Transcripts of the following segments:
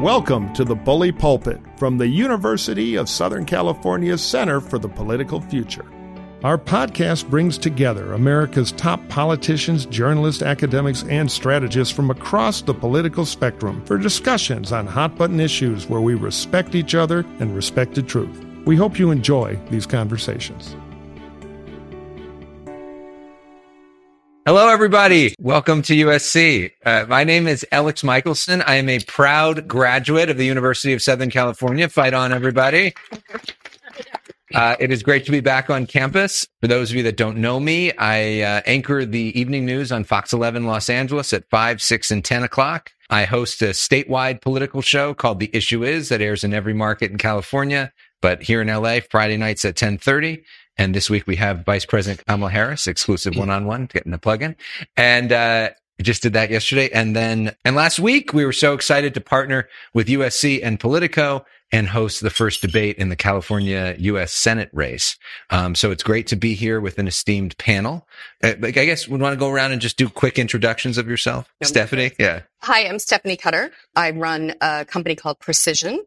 Welcome to the Bully Pulpit from the University of Southern California's Center for the Political Future. Our podcast brings together America's top politicians, journalists, academics, and strategists from across the political spectrum for discussions on hot button issues where we respect each other and respect the truth. We hope you enjoy these conversations. Hello, everybody. Welcome to USC. Uh, my name is Elex Michaelson. I am a proud graduate of the University of Southern California. Fight on, everybody. Uh, it is great to be back on campus. For those of you that don't know me, I uh, anchor the evening news on Fox 11 Los Angeles at 5, 6, and 10 o'clock. I host a statewide political show called The Issue Is that airs in every market in California, but here in LA, Friday nights at 1030. And this week we have Vice President Kamala Harris, exclusive one on one, getting the plug in. And, uh, just did that yesterday. And then, and last week we were so excited to partner with USC and Politico and host the first debate in the California U.S. Senate race. Um, so it's great to be here with an esteemed panel. Uh, I guess we want to go around and just do quick introductions of yourself. Yep. Stephanie? Yeah. Hi, I'm Stephanie Cutter. I run a company called Precision.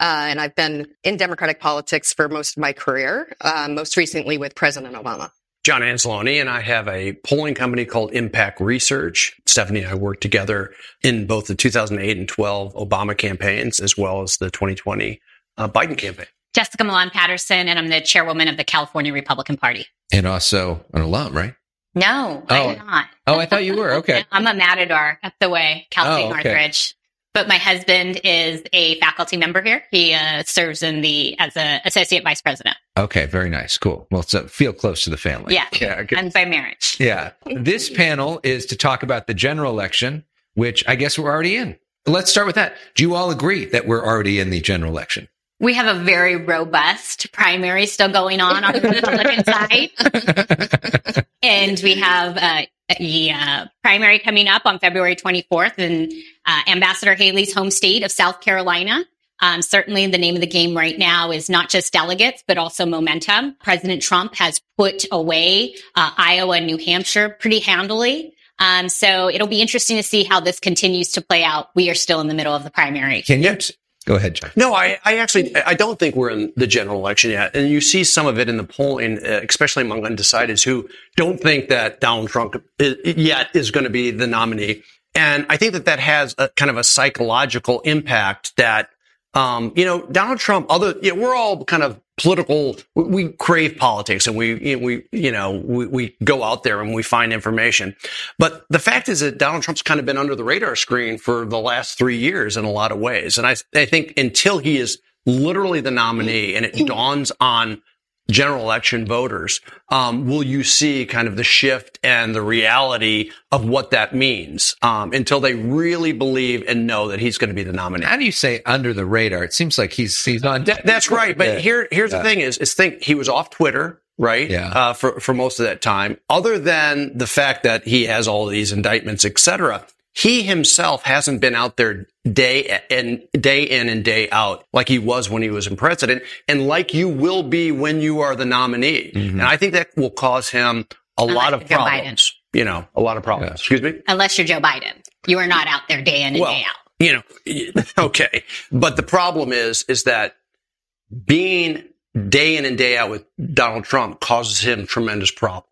Uh, and I've been in Democratic politics for most of my career, uh, most recently with President Obama. John Anzalone, and I have a polling company called Impact Research. Stephanie and I worked together in both the 2008 and 12 Obama campaigns, as well as the 2020 uh, Biden campaign. Jessica Millan Patterson, and I'm the chairwoman of the California Republican Party. And also an alum, right? No, oh. I'm not. oh, I thought you were. Okay. I'm a matador up the way, Cal State oh, okay. Northridge. But my husband is a faculty member here. He uh, serves in the as an associate vice president. Okay, very nice, cool. Well, so feel close to the family. Yeah, yeah, and by marriage. Yeah. this panel is to talk about the general election, which I guess we're already in. Let's start with that. Do you all agree that we're already in the general election? We have a very robust primary still going on on the Republican side. and we have uh, the uh, primary coming up on February 24th in uh, Ambassador Haley's home state of South Carolina. Um, certainly, the name of the game right now is not just delegates, but also momentum. President Trump has put away uh, Iowa and New Hampshire pretty handily. Um, so it'll be interesting to see how this continues to play out. We are still in the middle of the primary. Can you Go ahead, John. No, I, I actually, I don't think we're in the general election yet. And you see some of it in the polling, uh, especially among undecideds who don't think that Donald Trump yet is going to be the nominee. And I think that that has a kind of a psychological impact that um, you know, Donald Trump, other, you know, we're all kind of political. We, crave politics and we, we, you know, we, we go out there and we find information. But the fact is that Donald Trump's kind of been under the radar screen for the last three years in a lot of ways. And I, I think until he is literally the nominee and it dawns on general election voters, um, will you see kind of the shift and the reality of what that means um, until they really believe and know that he's going to be the nominee? How do you say under the radar? It seems like he's he's on. That, that's right. But yeah. here here's yeah. the thing: is is think he was off Twitter. Right. Yeah. Uh, for, for most of that time, other than the fact that he has all these indictments, et cetera, he himself hasn't been out there day and day in and day out like he was when he was in president and like you will be when you are the nominee. Mm-hmm. And I think that will cause him a Unless lot of problems. You know, a lot of problems. Yeah. Excuse me? Unless you're Joe Biden. You are not out there day in and well, day out. You know, okay. But the problem is, is that being day in and day out with Donald Trump causes him tremendous problems.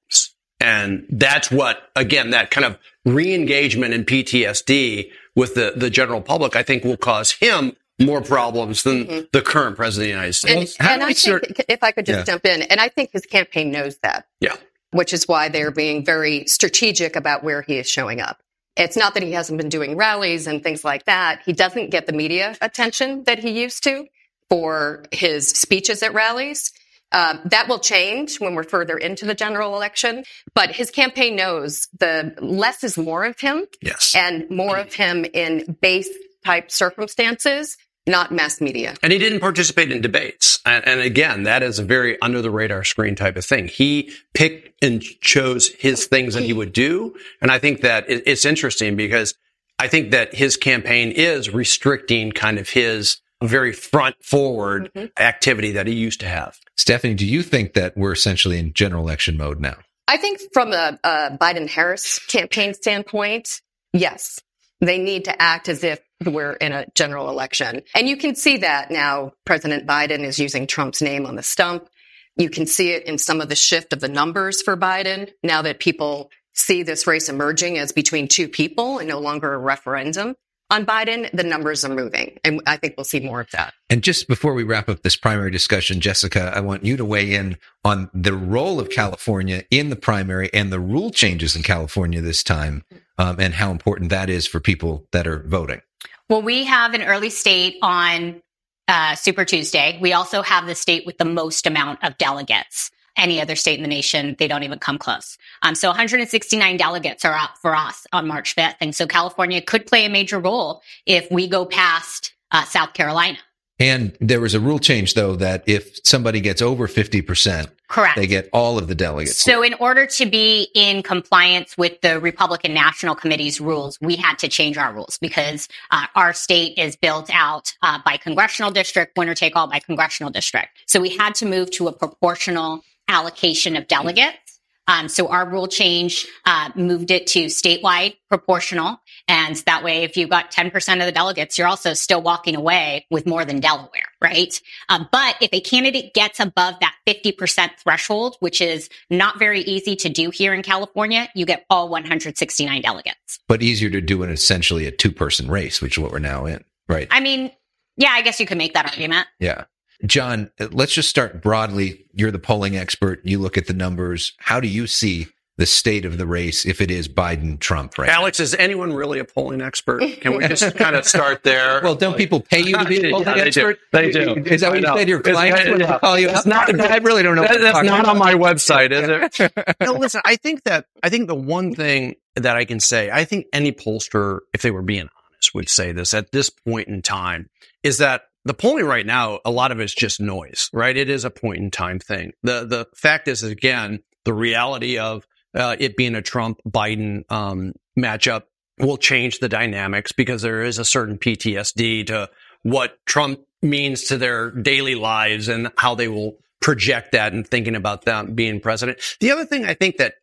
And that's what, again, that kind of re-engagement in PTSD with the, the general public, I think will cause him more problems than mm-hmm. the current president of the United States. And, and I think, if I could just yeah. jump in, and I think his campaign knows that. Yeah. Which is why they're being very strategic about where he is showing up. It's not that he hasn't been doing rallies and things like that. He doesn't get the media attention that he used to for his speeches at rallies. Uh, that will change when we're further into the general election. But his campaign knows the less is more of him. Yes. And more of him in base type circumstances, not mass media. And he didn't participate in debates. And, and again, that is a very under the radar screen type of thing. He picked and chose his things that he would do. And I think that it's interesting because I think that his campaign is restricting kind of his very front forward mm-hmm. activity that he used to have. Stephanie, do you think that we're essentially in general election mode now? I think from a, a Biden Harris campaign standpoint, yes. They need to act as if we're in a general election. And you can see that now President Biden is using Trump's name on the stump. You can see it in some of the shift of the numbers for Biden now that people see this race emerging as between two people and no longer a referendum on Biden, the numbers are moving. And I think we'll see more of that. And just before we wrap up this primary discussion, Jessica, I want you to weigh in on the role of California in the primary and the rule changes in California this time um, and how important that is for people that are voting. Well, we have an early state on uh, Super Tuesday. We also have the state with the most amount of delegates any other state in the nation, they don't even come close. Um, so 169 delegates are up for us on March 5th. And so California could play a major role if we go past uh, South Carolina. And there was a rule change, though, that if somebody gets over 50%, correct, they get all of the delegates. So, in order to be in compliance with the Republican National Committee's rules, we had to change our rules because uh, our state is built out uh, by congressional district, winner take all by congressional district. So, we had to move to a proportional allocation of delegates. Um, so our rule change uh, moved it to statewide proportional, and that way, if you got 10% of the delegates, you're also still walking away with more than Delaware, right? Um, but if a candidate gets above that 50% threshold, which is not very easy to do here in California, you get all 169 delegates. But easier to do in essentially a two-person race, which is what we're now in, right? I mean, yeah, I guess you could make that argument. Yeah. John, let's just start broadly. You're the polling expert. You look at the numbers. How do you see the state of the race if it is Biden Trump, right? Elex, is anyone really a polling expert? Can we just kind of start there? Well, don't people pay you to be a polling yeah, they expert? Do. They do. Is that what you said? Your clients it's, would yeah. call you it's up? Not, I really don't know. That, that's not about. on my website, is it? no, listen. I think that I think the one thing that I can say, I think any pollster, if they were being honest, would say this at this point in time, is that the polling right now, a lot of it's just noise, right? It is a point in time thing. The the fact is, again, the reality of uh, it being a Trump Biden um, matchup will change the dynamics because there is a certain PTSD to what Trump means to their daily lives and how they will project that and thinking about them being president. The other thing I think that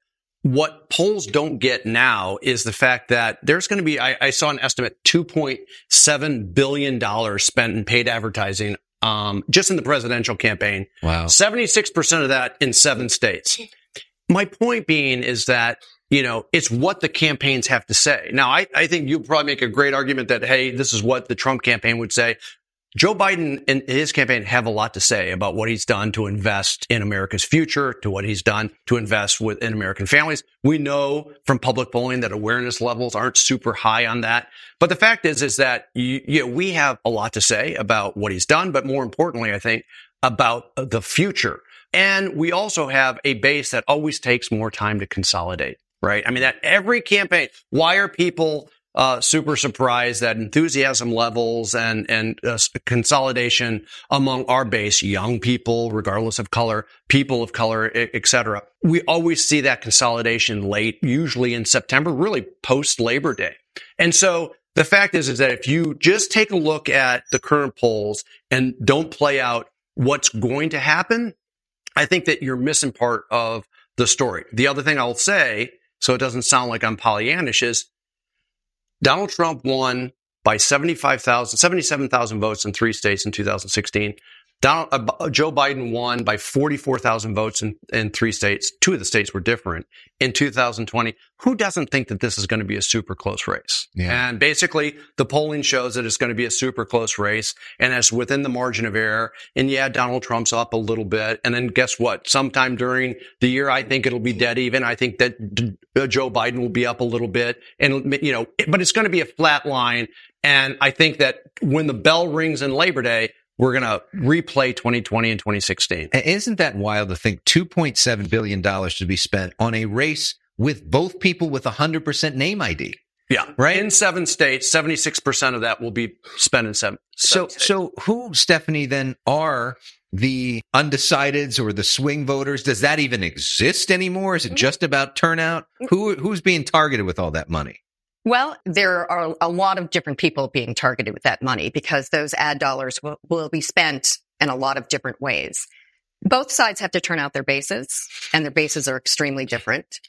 what polls don't get now is the fact that there's going to be, I, I saw an estimate, $2.7 billion spent in paid advertising um, just in the presidential campaign. Wow. 76% of that in seven states. My point being is that, you know, it's what the campaigns have to say. Now, I, I think you probably make a great argument that, hey, this is what the Trump campaign would say. Joe Biden and his campaign have a lot to say about what he's done to invest in America's future, to what he's done to invest within American families. We know from public polling that awareness levels aren't super high on that. But the fact is, is that you, you know, we have a lot to say about what he's done, but more importantly, I think about the future. And we also have a base that always takes more time to consolidate, right? I mean, that every campaign, why are people uh, super surprised that enthusiasm levels and and uh, consolidation among our base, young people, regardless of color, people of color, etc. We always see that consolidation late, usually in September, really post Labor Day. And so the fact is, is that if you just take a look at the current polls and don't play out what's going to happen, I think that you're missing part of the story. The other thing I'll say, so it doesn't sound like I'm Pollyannish, is Donald Trump won by 75,000, 77,000 votes in three states in 2016. Donald, uh, Joe Biden won by 44,000 votes in, in three states. Two of the states were different in 2020. Who doesn't think that this is going to be a super close race? Yeah. And basically the polling shows that it's going to be a super close race and it's within the margin of error. And yeah, Donald Trump's up a little bit. And then guess what? Sometime during the year, I think it'll be dead even. I think that D- Joe Biden will be up a little bit and, you know, but it's going to be a flat line. And I think that when the bell rings in Labor Day, we're going to replay 2020 and 2016. Isn't that wild to think $2.7 billion to be spent on a race with both people with 100% name ID? Yeah. Right. In seven states, 76% of that will be spent in seven. So, seven so who, Stephanie, then are the undecideds or the swing voters? Does that even exist anymore? Is it mm-hmm. just about turnout? Mm-hmm. Who, who's being targeted with all that money? Well, there are a lot of different people being targeted with that money because those ad dollars will, will be spent in a lot of different ways. Both sides have to turn out their bases and their bases are extremely different.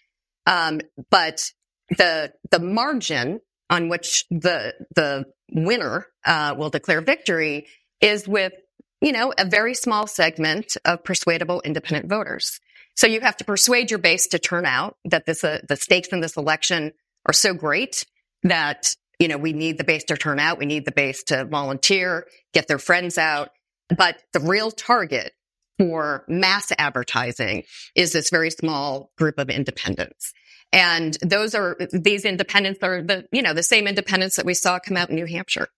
Um, but the, the margin on which the, the winner uh, will declare victory is with, you know, a very small segment of persuadable independent voters. So you have to persuade your base to turn out that this, uh, the stakes in this election are so great that, you know, we need the base to turn out. We need the base to volunteer, get their friends out. But the real target for mass advertising is this very small group of independents. And those are, these independents are the, you know, the same independents that we saw come out in New Hampshire,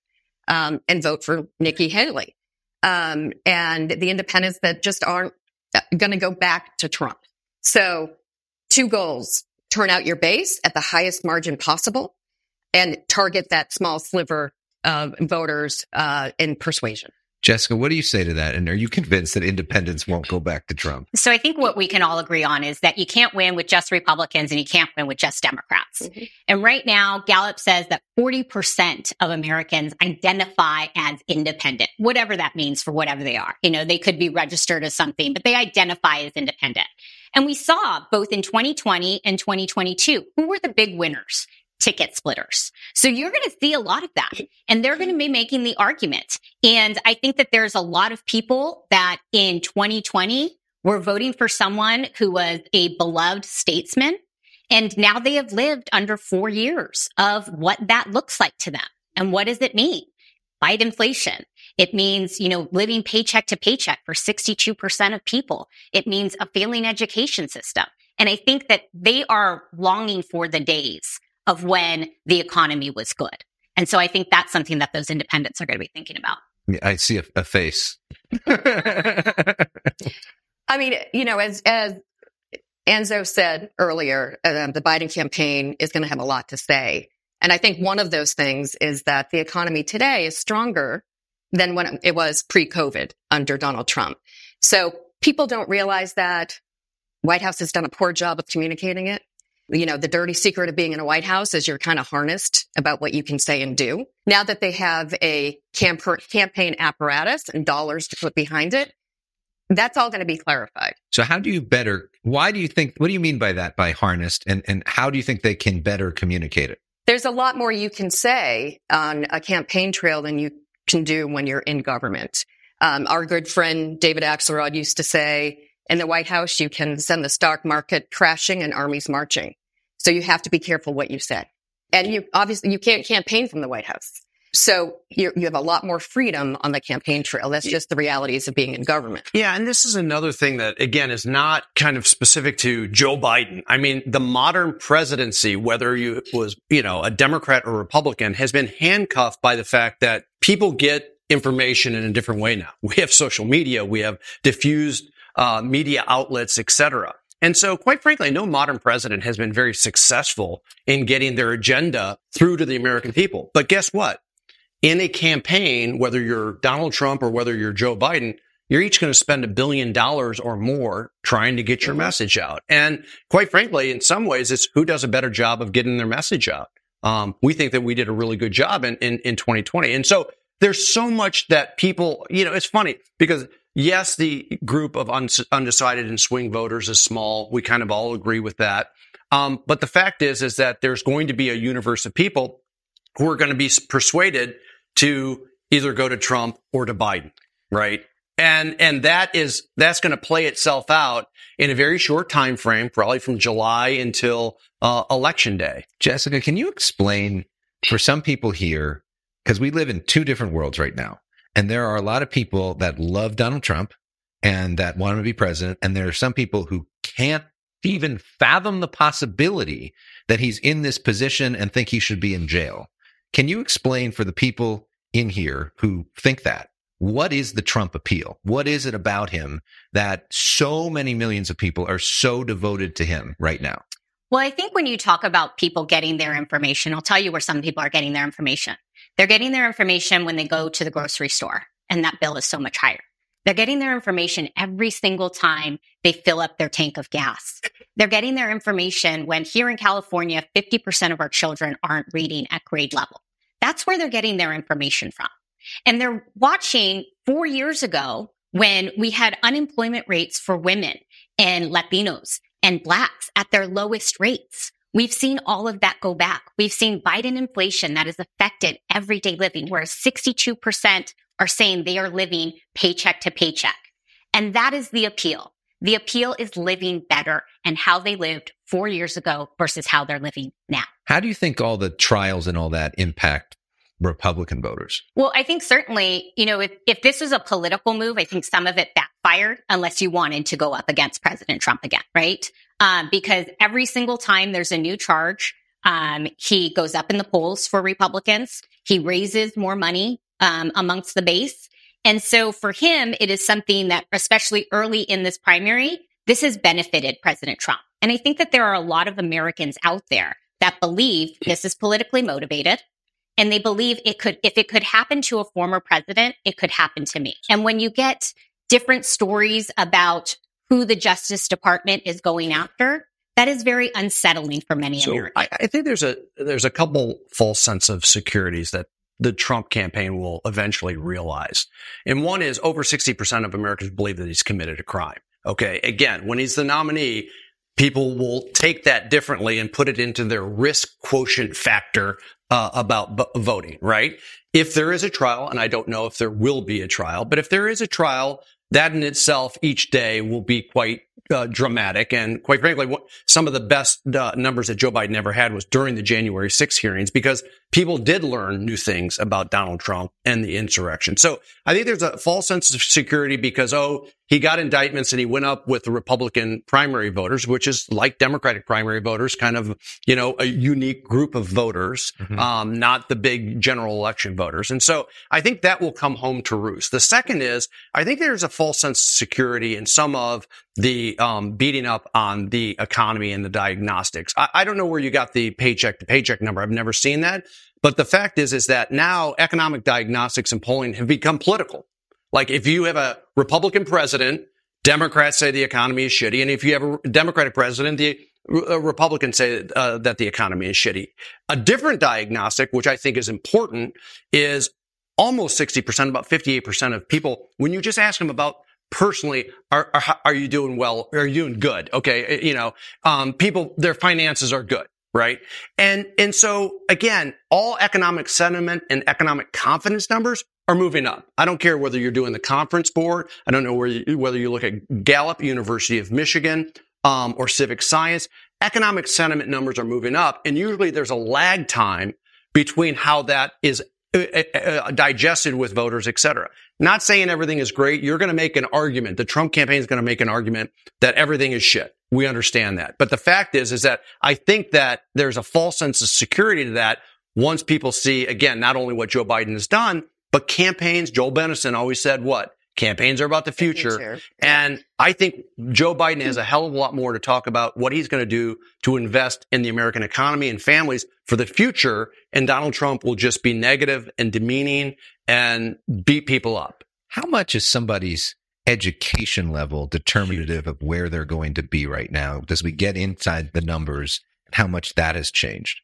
um, and vote for Nikki Haley. Um, and the independents that just aren't going to go back to Trump. So two goals, turn out your base at the highest margin possible and target that small sliver of voters, uh, in persuasion. Jessica, what do you say to that? And are you convinced that independents won't go back to Trump? So I think what we can all agree on is that you can't win with just Republicans and you can't win with just Democrats. Mm-hmm. And right now, Gallup says that 40% of Americans identify as independent, whatever that means for whatever they are. You know, they could be registered as something, but they identify as independent. And we saw both in 2020 and 2022 who were the big winners ticket splitters. So you're going to see a lot of that and they're going to be making the argument. And I think that there's a lot of people that in 2020 were voting for someone who was a beloved statesman. And now they have lived under four years of what that looks like to them. And what does it mean? Fight inflation. It means, you know, living paycheck to paycheck for 62% of people. It means a failing education system. And I think that they are longing for the days of when the economy was good. And so I think that's something that those independents are going to be thinking about. I see a, a face. I mean, you know, as, as Enzo said earlier, uh, the Biden campaign is going to have a lot to say. And I think one of those things is that the economy today is stronger than when it was pre COVID under Donald Trump. So people don't realize that White House has done a poor job of communicating it you know, the dirty secret of being in a White House is you're kind of harnessed about what you can say and do. Now that they have a camp- campaign apparatus and dollars to put behind it, that's all going to be clarified. So how do you better, why do you think, what do you mean by that, by harnessed? And, and how do you think they can better communicate it? There's a lot more you can say on a campaign trail than you can do when you're in government. Um, our good friend David Axelrod used to say, in the White House, you can send the stock market crashing and armies marching. So you have to be careful what you say. And you obviously, you can't campaign from the White House. So you have a lot more freedom on the campaign trail. That's just the realities of being in government. Yeah. And this is another thing that again is not kind of specific to Joe Biden. I mean, the modern presidency, whether you was, you know, a Democrat or Republican has been handcuffed by the fact that people get information in a different way now. We have social media. We have diffused uh, media outlets, etc. And so, quite frankly, no modern president has been very successful in getting their agenda through to the American people. But guess what? In a campaign, whether you're Donald Trump or whether you're Joe Biden, you're each going to spend a billion dollars or more trying to get your mm-hmm. message out. And quite frankly, in some ways, it's who does a better job of getting their message out. Um, we think that we did a really good job in, in, in 2020. And so there's so much that people, you know, it's funny because Yes, the group of undecided and swing voters is small. We kind of all agree with that. Um, but the fact is, is that there's going to be a universe of people who are going to be persuaded to either go to Trump or to Biden, right? And and that is that's going to play itself out in a very short time frame, probably from July until uh, election day. Jessica, can you explain for some people here because we live in two different worlds right now. And there are a lot of people that love Donald Trump and that want him to be president. And there are some people who can't even fathom the possibility that he's in this position and think he should be in jail. Can you explain for the people in here who think that? What is the Trump appeal? What is it about him that so many millions of people are so devoted to him right now? Well, I think when you talk about people getting their information, I'll tell you where some people are getting their information. They're getting their information when they go to the grocery store and that bill is so much higher. They're getting their information every single time they fill up their tank of gas. They're getting their information when here in California, 50% of our children aren't reading at grade level. That's where they're getting their information from. And they're watching four years ago when we had unemployment rates for women and Latinos and blacks at their lowest rates We've seen all of that go back. We've seen Biden inflation that has affected everyday living, whereas 62% are saying they are living paycheck to paycheck. And that is the appeal. The appeal is living better and how they lived four years ago versus how they're living now. How do you think all the trials and all that impact Republican voters? Well, I think certainly, you know, if, if this was a political move, I think some of it backfired unless you wanted to go up against President Trump again, right? Um, because every single time there's a new charge, um, he goes up in the polls for Republicans. He raises more money um, amongst the base. And so for him, it is something that, especially early in this primary, this has benefited President Trump. And I think that there are a lot of Americans out there that believe this is politically motivated. And they believe it could, if it could happen to a former president, it could happen to me. And when you get different stories about who the Justice Department is going after, that is very unsettling for many so Americans. I, I think there's a there's a couple false sense of securities that the Trump campaign will eventually realize. And one is over 60% of Americans believe that he's committed a crime. Okay. Again, when he's the nominee, people will take that differently and put it into their risk quotient factor uh, about b- voting, right? If there is a trial, and I don't know if there will be a trial, but if there is a trial, that in itself each day will be quite uh, dramatic. And quite frankly, what, some of the best uh, numbers that Joe Biden ever had was during the January 6 hearings because people did learn new things about Donald Trump and the insurrection. So I think there's a false sense of security because, oh, he got indictments and he went up with the Republican primary voters, which is like Democratic primary voters, kind of, you know, a unique group of voters, mm-hmm. um, not the big general election voters. And so I think that will come home to roost. The second is I think there's a false sense of security in some of the um, beating up on the economy and the diagnostics. I, I don't know where you got the paycheck to paycheck number. I've never seen that. But the fact is, is that now economic diagnostics and polling have become political. Like if you have a Republican president, Democrats say the economy is shitty. And if you have a Democratic president, the uh, Republicans say uh, that the economy is shitty. A different diagnostic, which I think is important, is almost 60%, about 58% of people, when you just ask them about personally, are, are, are you doing well? Are you doing good? Okay. You know, um, people, their finances are good right? And, and so again, all economic sentiment and economic confidence numbers are moving up. I don't care whether you're doing the conference board. I don't know whether you look at Gallup, University of Michigan, um, or Civic Science. Economic sentiment numbers are moving up, and usually there's a lag time between how that is uh, uh, uh digested with voters, et cetera. Not saying everything is great. You're going to make an argument. The Trump campaign is going to make an argument that everything is shit. We understand that. But the fact is, is that I think that there's a false sense of security to that once people see, again, not only what Joe Biden has done, but campaigns, Joel Benenson always said what? Campaigns are about the future. the future. And I think Joe Biden has a hell of a lot more to talk about what he's going to do to invest in the American economy and families for the future. And Donald Trump will just be negative and demeaning and beat people up. How much is somebody's education level determinative of where they're going to be right now? Does we get inside the numbers, how much that has changed?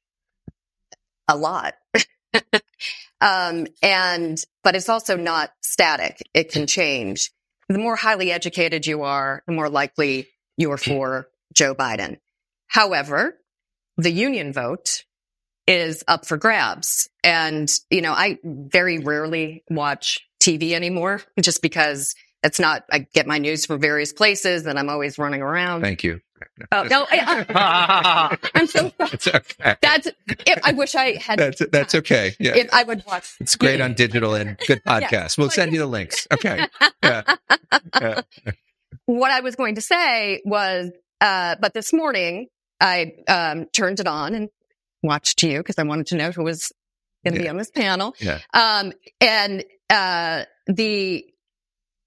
A lot. um, and, but it's also not static. It can change. The more highly educated you are, the more likely you are for Joe Biden. However, the union vote is up for grabs. And, you know, I very rarely watch TV anymore just because it's not, I get my news from various places and I'm always running around. Thank you. Oh, no, I, am so sorry. It's okay. That's, it, I wish I had. That's, that's okay. Yeah. If I would watch. It's great on digital and good podcast. Yeah. We'll send you the links. Okay. Yeah. yeah. What I was going to say was, uh, but this morning I, um, turned it on and watched you because I wanted to know who was going to be on this panel. Yeah. Um, and, uh, the,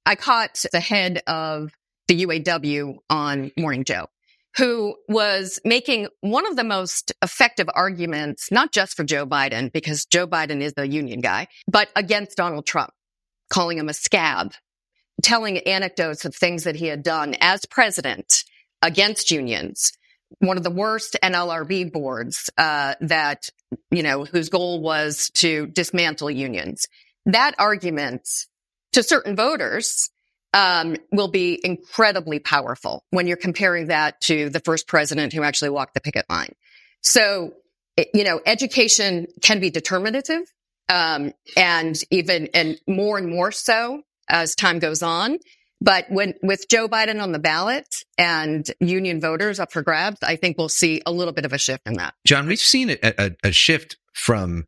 I caught the head of the UAW on Morning Joe, who was making one of the most effective arguments, not just for Joe Biden, because Joe Biden is the union guy, but against Donald Trump, calling him a scab, telling anecdotes of things that he had done as president against unions. One of the worst NLRB boards uh, that you know whose goal was to dismantle unions. That argument to certain voters um, will be incredibly powerful when you're comparing that to the first president who actually walked the picket line. So, you know, education can be determinative, um, and even and more and more so as time goes on. But when with Joe Biden on the ballot and union voters up for grabs, I think we'll see a little bit of a shift in that. John, we've seen a, a, a shift from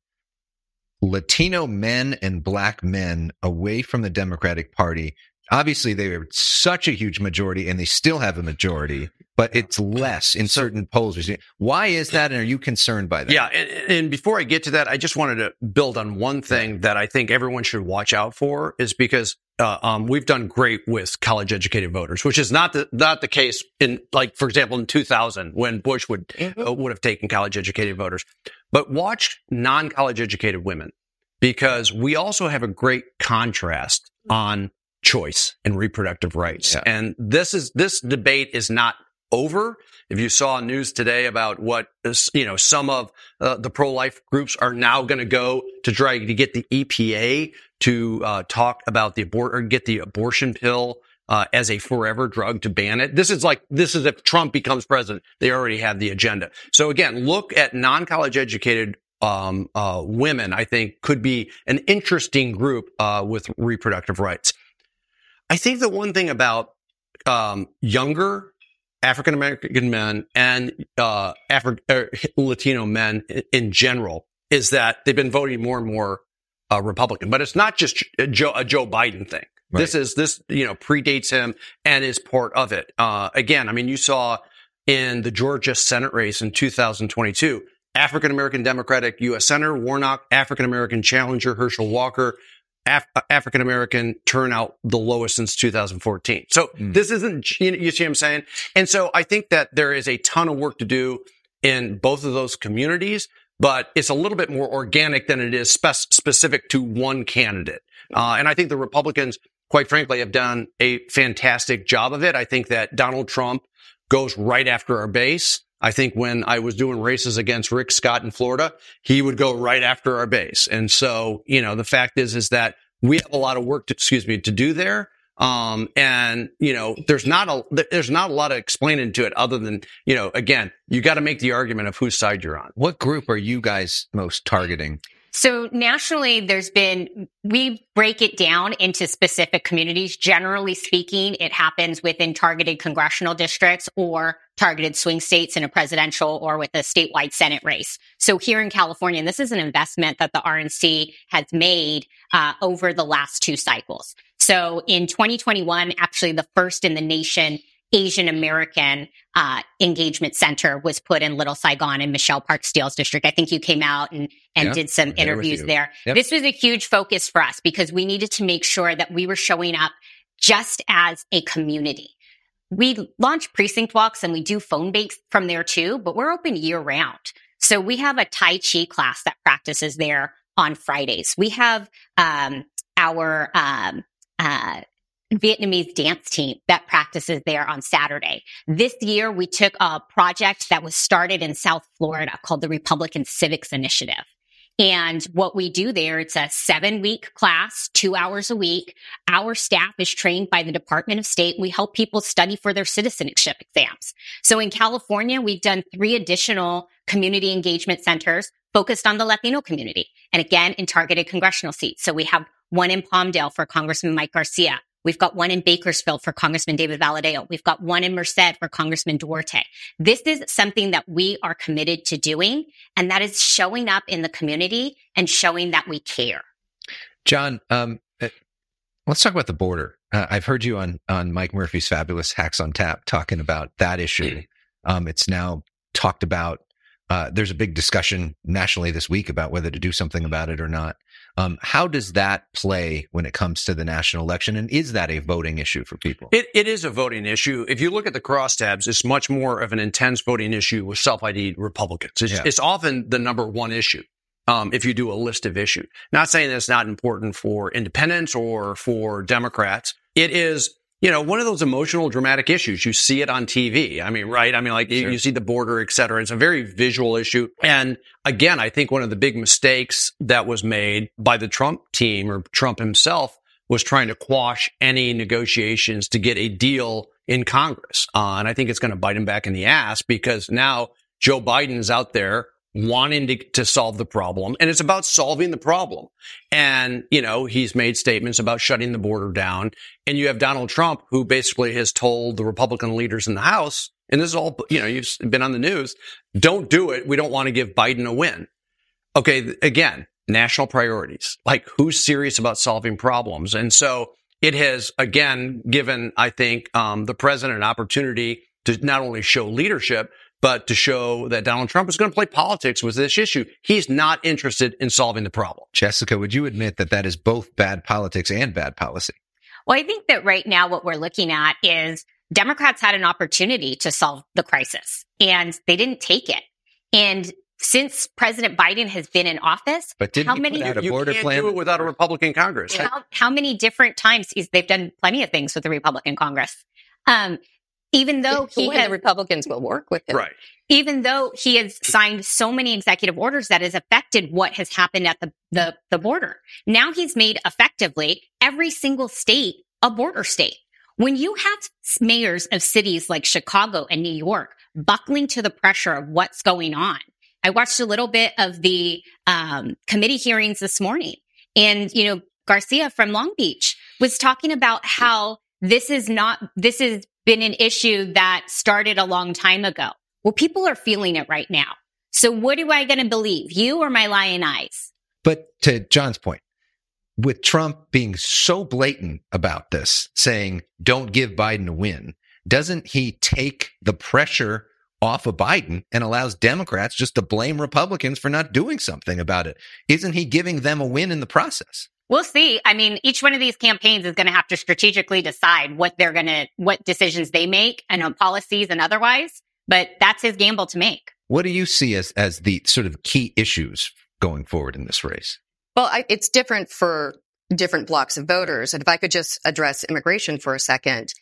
Latino men and black men away from the Democratic Party. Obviously, they were such a huge majority and they still have a majority, but it's less in certain polls. Why is that? And are you concerned by that? Yeah, and, and before I get to that, I just wanted to build on one thing that I think everyone should watch out for is because uh, um, we've done great with college educated voters, which is not the not the case in like for example in 2000 when Bush would uh, would have taken college educated voters. But watch non college educated women because we also have a great contrast on choice and reproductive rights. Yeah. And this is this debate is not over. If you saw news today about what you know some of uh, the pro life groups are now going to go to try to get the EPA to uh, talk about the abort or get the abortion pill uh, as a forever drug to ban it. This is like this is if Trump becomes president, they already have the agenda. So again, look at non-college educated um, uh, women. I think could be an interesting group uh, with reproductive rights. I think the one thing about um, younger African American men and uh, Afri- er, Latino men in general is that they've been voting more and more uh, Republican. But it's not just a Joe, a Joe Biden thing. Right. This is this you know predates him and is part of it. Uh, again, I mean, you saw in the Georgia Senate race in 2022. African American Democratic U.S. Senator Warnock, African American challenger Herschel Walker, Af- African American turnout the lowest since 2014. So Mm. this isn't, you, you see what I'm saying? And so I think that there is a ton of work to do in both of those communities, but it's a little bit more organic than it is spec- specific to one candidate. Uh, and I think the Republicans, quite frankly, have done a fantastic job of it. I think that Donald Trump goes right after our base. I think when I was doing races against Rick Scott in Florida, he would go right after our base. And so, you know, the fact is, is that we have a lot of work to, excuse me, to do there. Um, and you know, there's not a, there's not a lot of explaining to it other than, you know, again, you got to make the argument of whose side you're on. What group are you guys most targeting? So nationally, there's been, we break it down into specific communities. Generally speaking, it happens within targeted congressional districts or targeted swing states in a presidential or with a statewide Senate race. So here in California, this is an investment that the RNC has made uh, over the last two cycles. So in 2021, actually the first in the nation Asian American uh, engagement center was put in Little Saigon in Michelle Park Steele's district. I think you came out and, and Yeah, did some interviews there. Yep. This was a huge focus for us because we needed to make sure that we were showing up just as a community. We launch precinct walks and we do phone banks from there too, but we're open year round. So we have a Tai Chi class that practices there on Fridays. We have um, our um, uh, Vietnamese dance team that practices there on Saturday. This year, we took a project that was started in South Florida called the Republican Civics Initiative. And what we do there, it's a seven week class, two hours a week. Our staff is trained by the Department of State. We help people study for their citizenship exams. So in California, we've done three additional community engagement centers focused on the Latino community. And again, in targeted congressional seats. So we have one in Palmdale for Congressman Mike Garcia. We've got one in Bakersfield for Congressman David Valadao. We've got one in Merced for Congressman Duarte. This is something that we are committed to doing, and that is showing up in the community and showing that we care. John, um, uh, let's talk about the border. Uh, I've heard you on on Mike Murphy's fabulous Hacks on Tap talking about that issue. Um, it's now talked about. Uh, there's a big discussion nationally this week about whether to do something about it or not. Um, how does that play when it comes to the national election, and is that a voting issue for people? It, it is a voting issue. If you look at the crosstabs, it's much more of an intense voting issue with self-ID Republicans. It's, Yeah. it's often the number one issue. Um, if you do a list of issues, not saying that it's not important for independents or for Democrats, it is, you know, one of those emotional, dramatic issues. You see it on TV. I mean, right? I mean, like you- Sure. you see the border, et cetera. It's a very visual issue. And again, I think one of the big mistakes that was made by the Trump team or Trump himself was trying to quash any negotiations to get a deal in Congress. Uh, and I think it's going to bite him back in the ass because now Joe Biden is out there wanting to, to solve the problem and it's about solving the problem. And, you know, he's made statements about shutting the border down. And you have Donald Trump who basically has told the Republican leaders in the House, and this is all, you know, you've been on the news, don't do it. We don't want to give Biden a win. Okay. Again, national priorities, like who's serious about solving problems. And so it has again given, I think, um, the president an opportunity to not only show leadership, but to show that Donald Trump is going to play politics with this issue. He's not interested in solving the problem. Jessica, would you admit that that is both bad politics and bad policy? Well, I think that right now what we're looking at is Democrats had an opportunity to solve the crisis and they didn't take it. And since President Biden has been in office, but didn't how many put out a you can't plan? do it without a Republican Congress. how, how many different times he's, they've done plenty of things with the Republican Congress. Um, even though he Boy, has, the Republicans will work with him. Right. even though he has signed so many executive orders that has affected what has happened at the, the, the border. Now he's made effectively every single state a border state. When you have mayors of cities like Chicago and New York buckling to the pressure of what's going on, I watched a little bit of the um, committee hearings this morning, and you know Garcia from Long Beach was talking about how this is not this has been an issue that started a long time ago. Well, people are feeling it right now. So what am I going to believe, you or my lying eyes? But to John's point, with Trump being so blatant about this, saying, don't give Biden a win, doesn't he take the pressure off of Biden and allows Democrats just to blame Republicans for not doing something about it? Isn't he giving them a win in the process? We'll see. I mean, each one of these campaigns is going to have to strategically decide what they're going to, what decisions they make and on policies and otherwise. But that's his gamble to make. What do you see as, as the sort of key issues going forward in this race? Well, I, it's different for different blocks of voters. And if I could just address immigration for a second,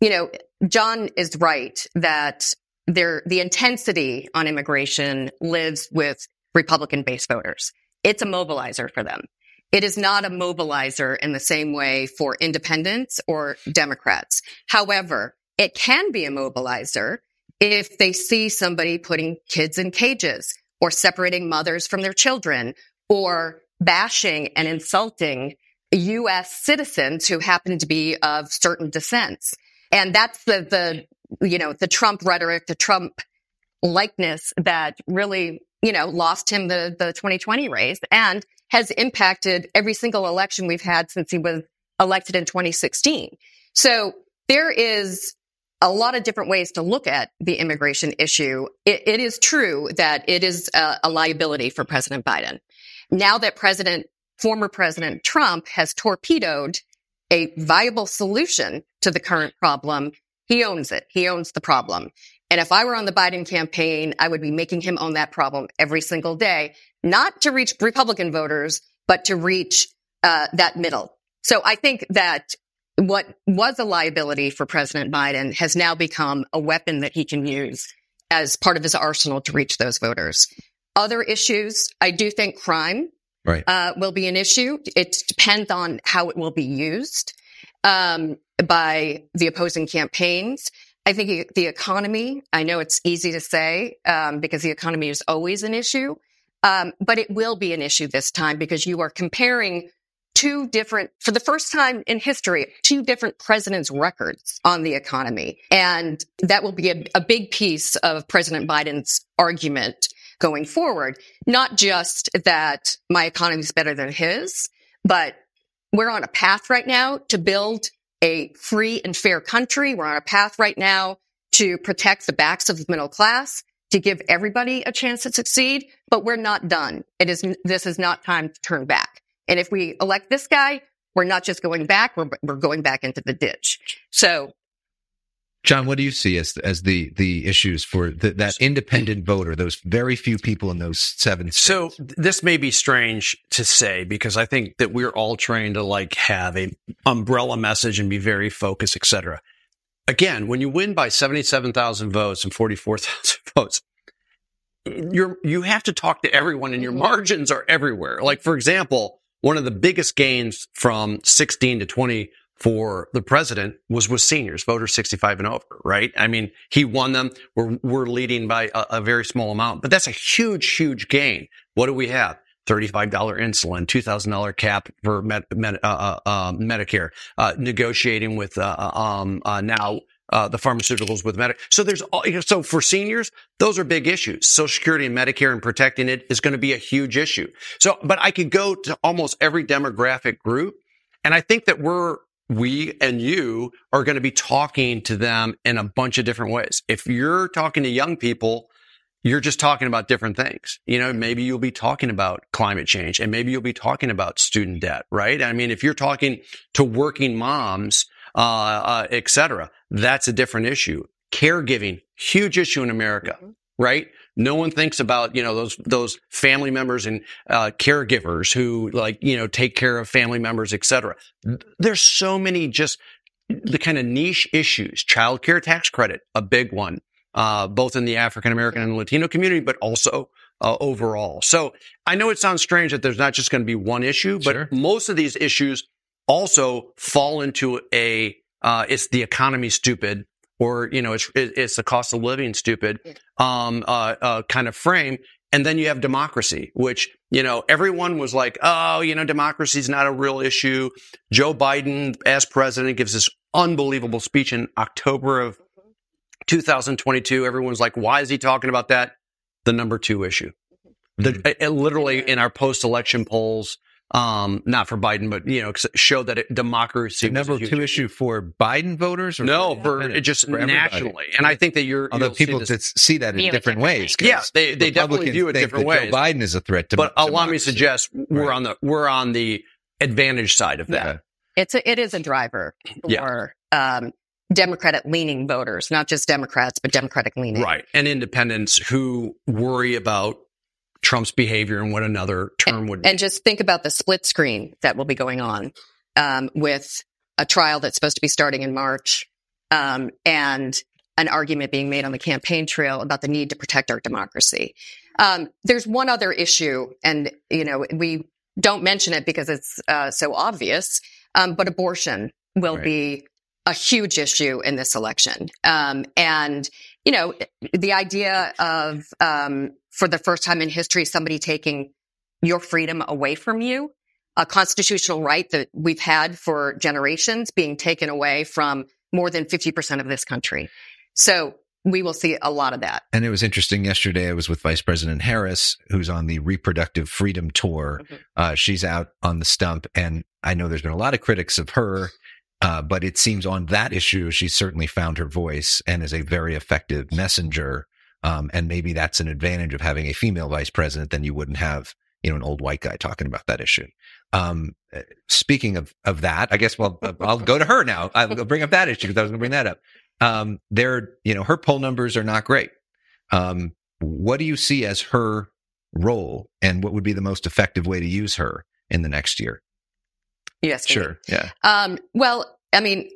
you know, John is right that there, the intensity on immigration lives with Republican based voters. It's a mobilizer for them. It is not a mobilizer in the same way for independents or Democrats. However, it can be a mobilizer if they see somebody putting kids in cages or separating mothers from their children or bashing and insulting U.S. citizens who happen to be of certain descents. And that's the, the, you know, the Trump rhetoric, the Trump likeness that really, you know, lost him the, the 2020 race and has impacted every single election we've had since he was elected in 2016. So there is a lot of different ways to look at the immigration issue. it, it is true that it is a, a liability for President Biden. Now that President, former President Trump has torpedoed a viable solution to the current problem, he owns it. He owns the problem. And if I were on the Biden campaign, I would be making him own that problem every single day, not to reach Republican voters, but to reach uh, that middle. So I think that what was a liability for President Biden has now become a weapon that he can use as part of his arsenal to reach those voters. Other issues, I do think crime Right. uh, will be an issue. It depends on how it will be used um, by the opposing campaigns. I think the economy, I know it's easy to say um, because the economy is always an issue, um, but it will be an issue this time because you are comparing two different, for the first time in history, two different presidents' records on the economy. And that will be a, a big piece of President Biden's argument going forward. Not just that my economy is better than his, but we're on a path right now to build a free and fair country. We're on a path right now to protect the backs of the middle class, to give everybody a chance to succeed, but we're not done. It is, this is not time to turn back. And if we elect this guy, we're not just going back, we're, we're going back into the ditch. So John, what do you see as as the the issues for the, that independent voter, those very few people in those seven? States? So this may be strange to say because I think that we're all trained to like have a umbrella message and be very focused, et cetera. Again, when you win by 77,000 votes and 44,000 votes, you're, you have to talk to everyone and your Mhm. margins are everywhere. Like, for example, one of the biggest gains from 16 to for the president was with seniors, voters 65 and over, right? I mean, he won them. We're, we're leading by a, a very small amount, but that's a huge, huge gain. What do we have? $35 insulin, $2,000 cap for med, med, uh, uh, uh, Medicare, uh, negotiating with, uh, uh, um, now, the pharmaceuticals with Medicare. So there's all, so for seniors, those are big issues. Social Security and Medicare and protecting it is going to be a huge issue. So, but I could go to almost every demographic group. And I think that we're, we and you are going to be talking to them in a bunch of different ways. If you're talking to young people, you're just talking about different things. You know, maybe you'll be talking about climate change and maybe you'll be talking about student debt, right? I mean, if you're talking to working moms, uh, uh, et cetera, that's a different issue. Caregiving, huge issue in America, mm-hmm. right? No one thinks about, you know, those, those family members and, uh, caregivers who like, you know, take care of family members, et cetera. There's so many just the kind of niche issues. Child care tax credit, a big one uh, both in the African American and Latino community, but also uh, overall. So I know it sounds strange that there's not just going to be one issue, but sure. most of these issues also fall into a uh, it's the economy stupid or you know it's it's the cost of living stupid um, uh, uh, kind of frame. And then you have democracy, which, you know, everyone was like, oh, you know, democracy is not a real issue. Joe Biden, as president, gives this unbelievable speech in October of 2022, everyone's like, why is he talking about that? The number two issue. The, mm-hmm. it, it literally in our post election polls, um, not for Biden, but you know, show that it, democracy. The number two issue for Biden voters, or no, for, for just for nationally. And I think that you're although people see, see that in different ways. Yeah, they they definitely view it different ways. Joe Biden is a threat to. But allow me suggest we're right. on the we're on the advantage side of that. Yeah. It's a, it is a driver for yeah. um, Democratic leaning voters, not just Democrats, but Democratic leaning. Right. And independents who worry about Trump's behavior and what another term would be. And just think about the split screen that will be going on um, with a trial that's supposed to be starting in March um, and an argument being made on the campaign trail about the need to protect our democracy. Um, there's one other issue, and you know we don't mention it because it's uh, so obvious, um, but abortion will right. be a huge issue in this election. Um, and, you know, the idea of, um, for the first time in history, somebody taking your freedom away from you, a constitutional right that we've had for generations being taken away from more than 50% of this country. So we will see a lot of that. And it was interesting yesterday. I was with Vice President Harris, who's on the reproductive freedom tour. Mm-hmm. Uh, she's out on the stump. And I know there's been a lot of critics of her uh, but it seems on that issue, she certainly found her voice and is a very effective messenger. Um, and maybe that's an advantage of having a female vice president than you wouldn't have, you know, an old white guy talking about that issue. Um, speaking of, of that, I guess, well, I'll go to her now. I'll bring up that issue because I was going to bring that up. Um, there, you know, her poll numbers are not great. Um, what do you see as her role and what would be the most effective way to use her in the next year? Yes. Sure. Yeah. Um, well, I mean,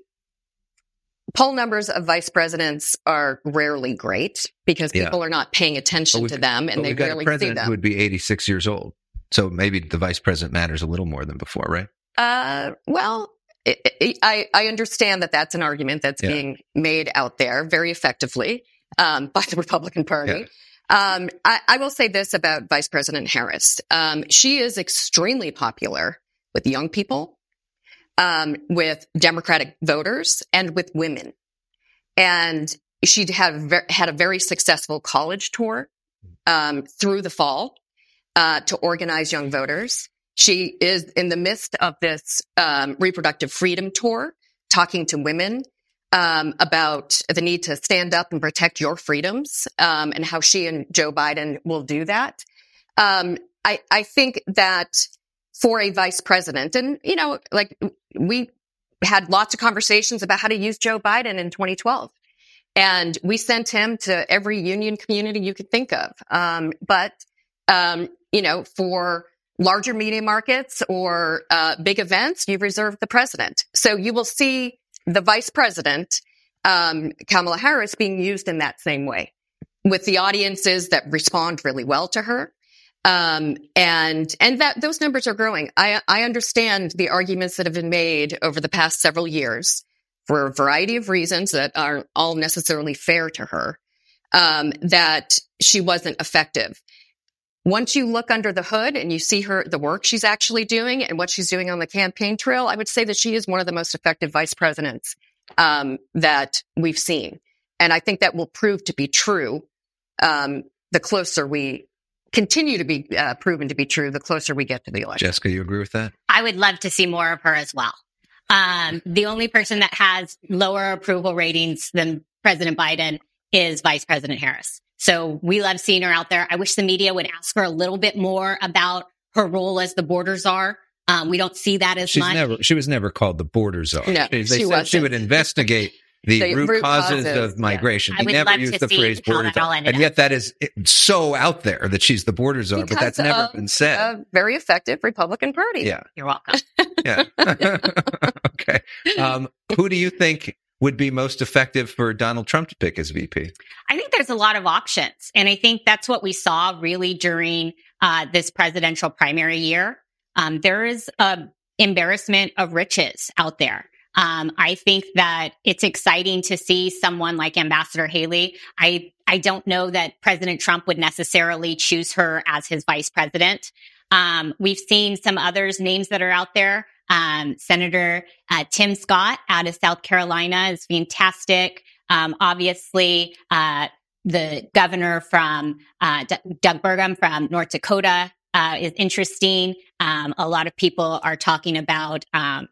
poll numbers of vice presidents are rarely great because people yeah. are not paying attention to them and they rarely see them. Who would be 86 years old. So maybe the vice president matters a little more than before, right? Uh, well, it, it, I, I understand that that's an argument that's yeah. being made out there very effectively um, by the Republican Party. Yeah. Um, I, I, will say this about Vice President Harris. Um, she is extremely popular with young people, um, with Democratic voters and with women. And she had had a very successful college tour um, through the fall uh, to organize young voters. She is in the midst of this um, reproductive freedom tour, talking to women um, about the need to stand up and protect your freedoms, um, and how she and Joe Biden will do that. Um, I, I think that for a vice president. And, you know, like we had lots of conversations about how to use Joe Biden in 2012. And we sent him to every union community you could think of. Um, but, um, you know, for larger media markets or uh, big events, you've reserved the president. So you will see the vice president, um, Kamala Harris, being used in that same way with the audiences that respond really well to her Um, and and that those numbers are growing. I I understand the arguments that have been made over the past several years for a variety of reasons that aren't all necessarily fair to her. Um, that she wasn't effective. Once you look under the hood and you see her the work she's actually doing and what she's doing on the campaign trail, I would say that she is one of the most effective vice presidents um, that we've seen, and I think that will prove to be true um, the closer we continue to be uh, proven to be true, the closer we get to the election. Jessica, you agree with that? I would love to see more of her as well. Um, the only person that has lower approval ratings than President Biden is Vice President Harris. So we love seeing her out there. I wish the media would ask her a little bit more about her role as the border czar. Um, we don't see that as She's much. never. She was never called the border czar. No, they she said she wasn't. would investigate the, The root, root causes, causes, of migration. I He would never to the see phrase border that all czar, ended and yet that is so out there that she's the border czar. but that's never of been said. A very effective Republican Party. yeah, You're welcome. yeah. okay. Um, who do you think would be most effective for Donald Trump to pick as VP? I think there's a lot of options. And I think that's what we saw really during uh, this presidential primary year. Um, there is a embarrassment of riches out there. Um, I think that it's exciting to see someone like Ambassador Haley. I, I don't know that President Trump would necessarily choose her as his vice president. Um, we've seen some others names that are out there. Um, Senator uh, Tim Scott out of South Carolina is fantastic. Um, obviously, uh, the governor from uh, D- Doug Burgum from North Dakota uh, is interesting. Um, a lot of people are talking about um,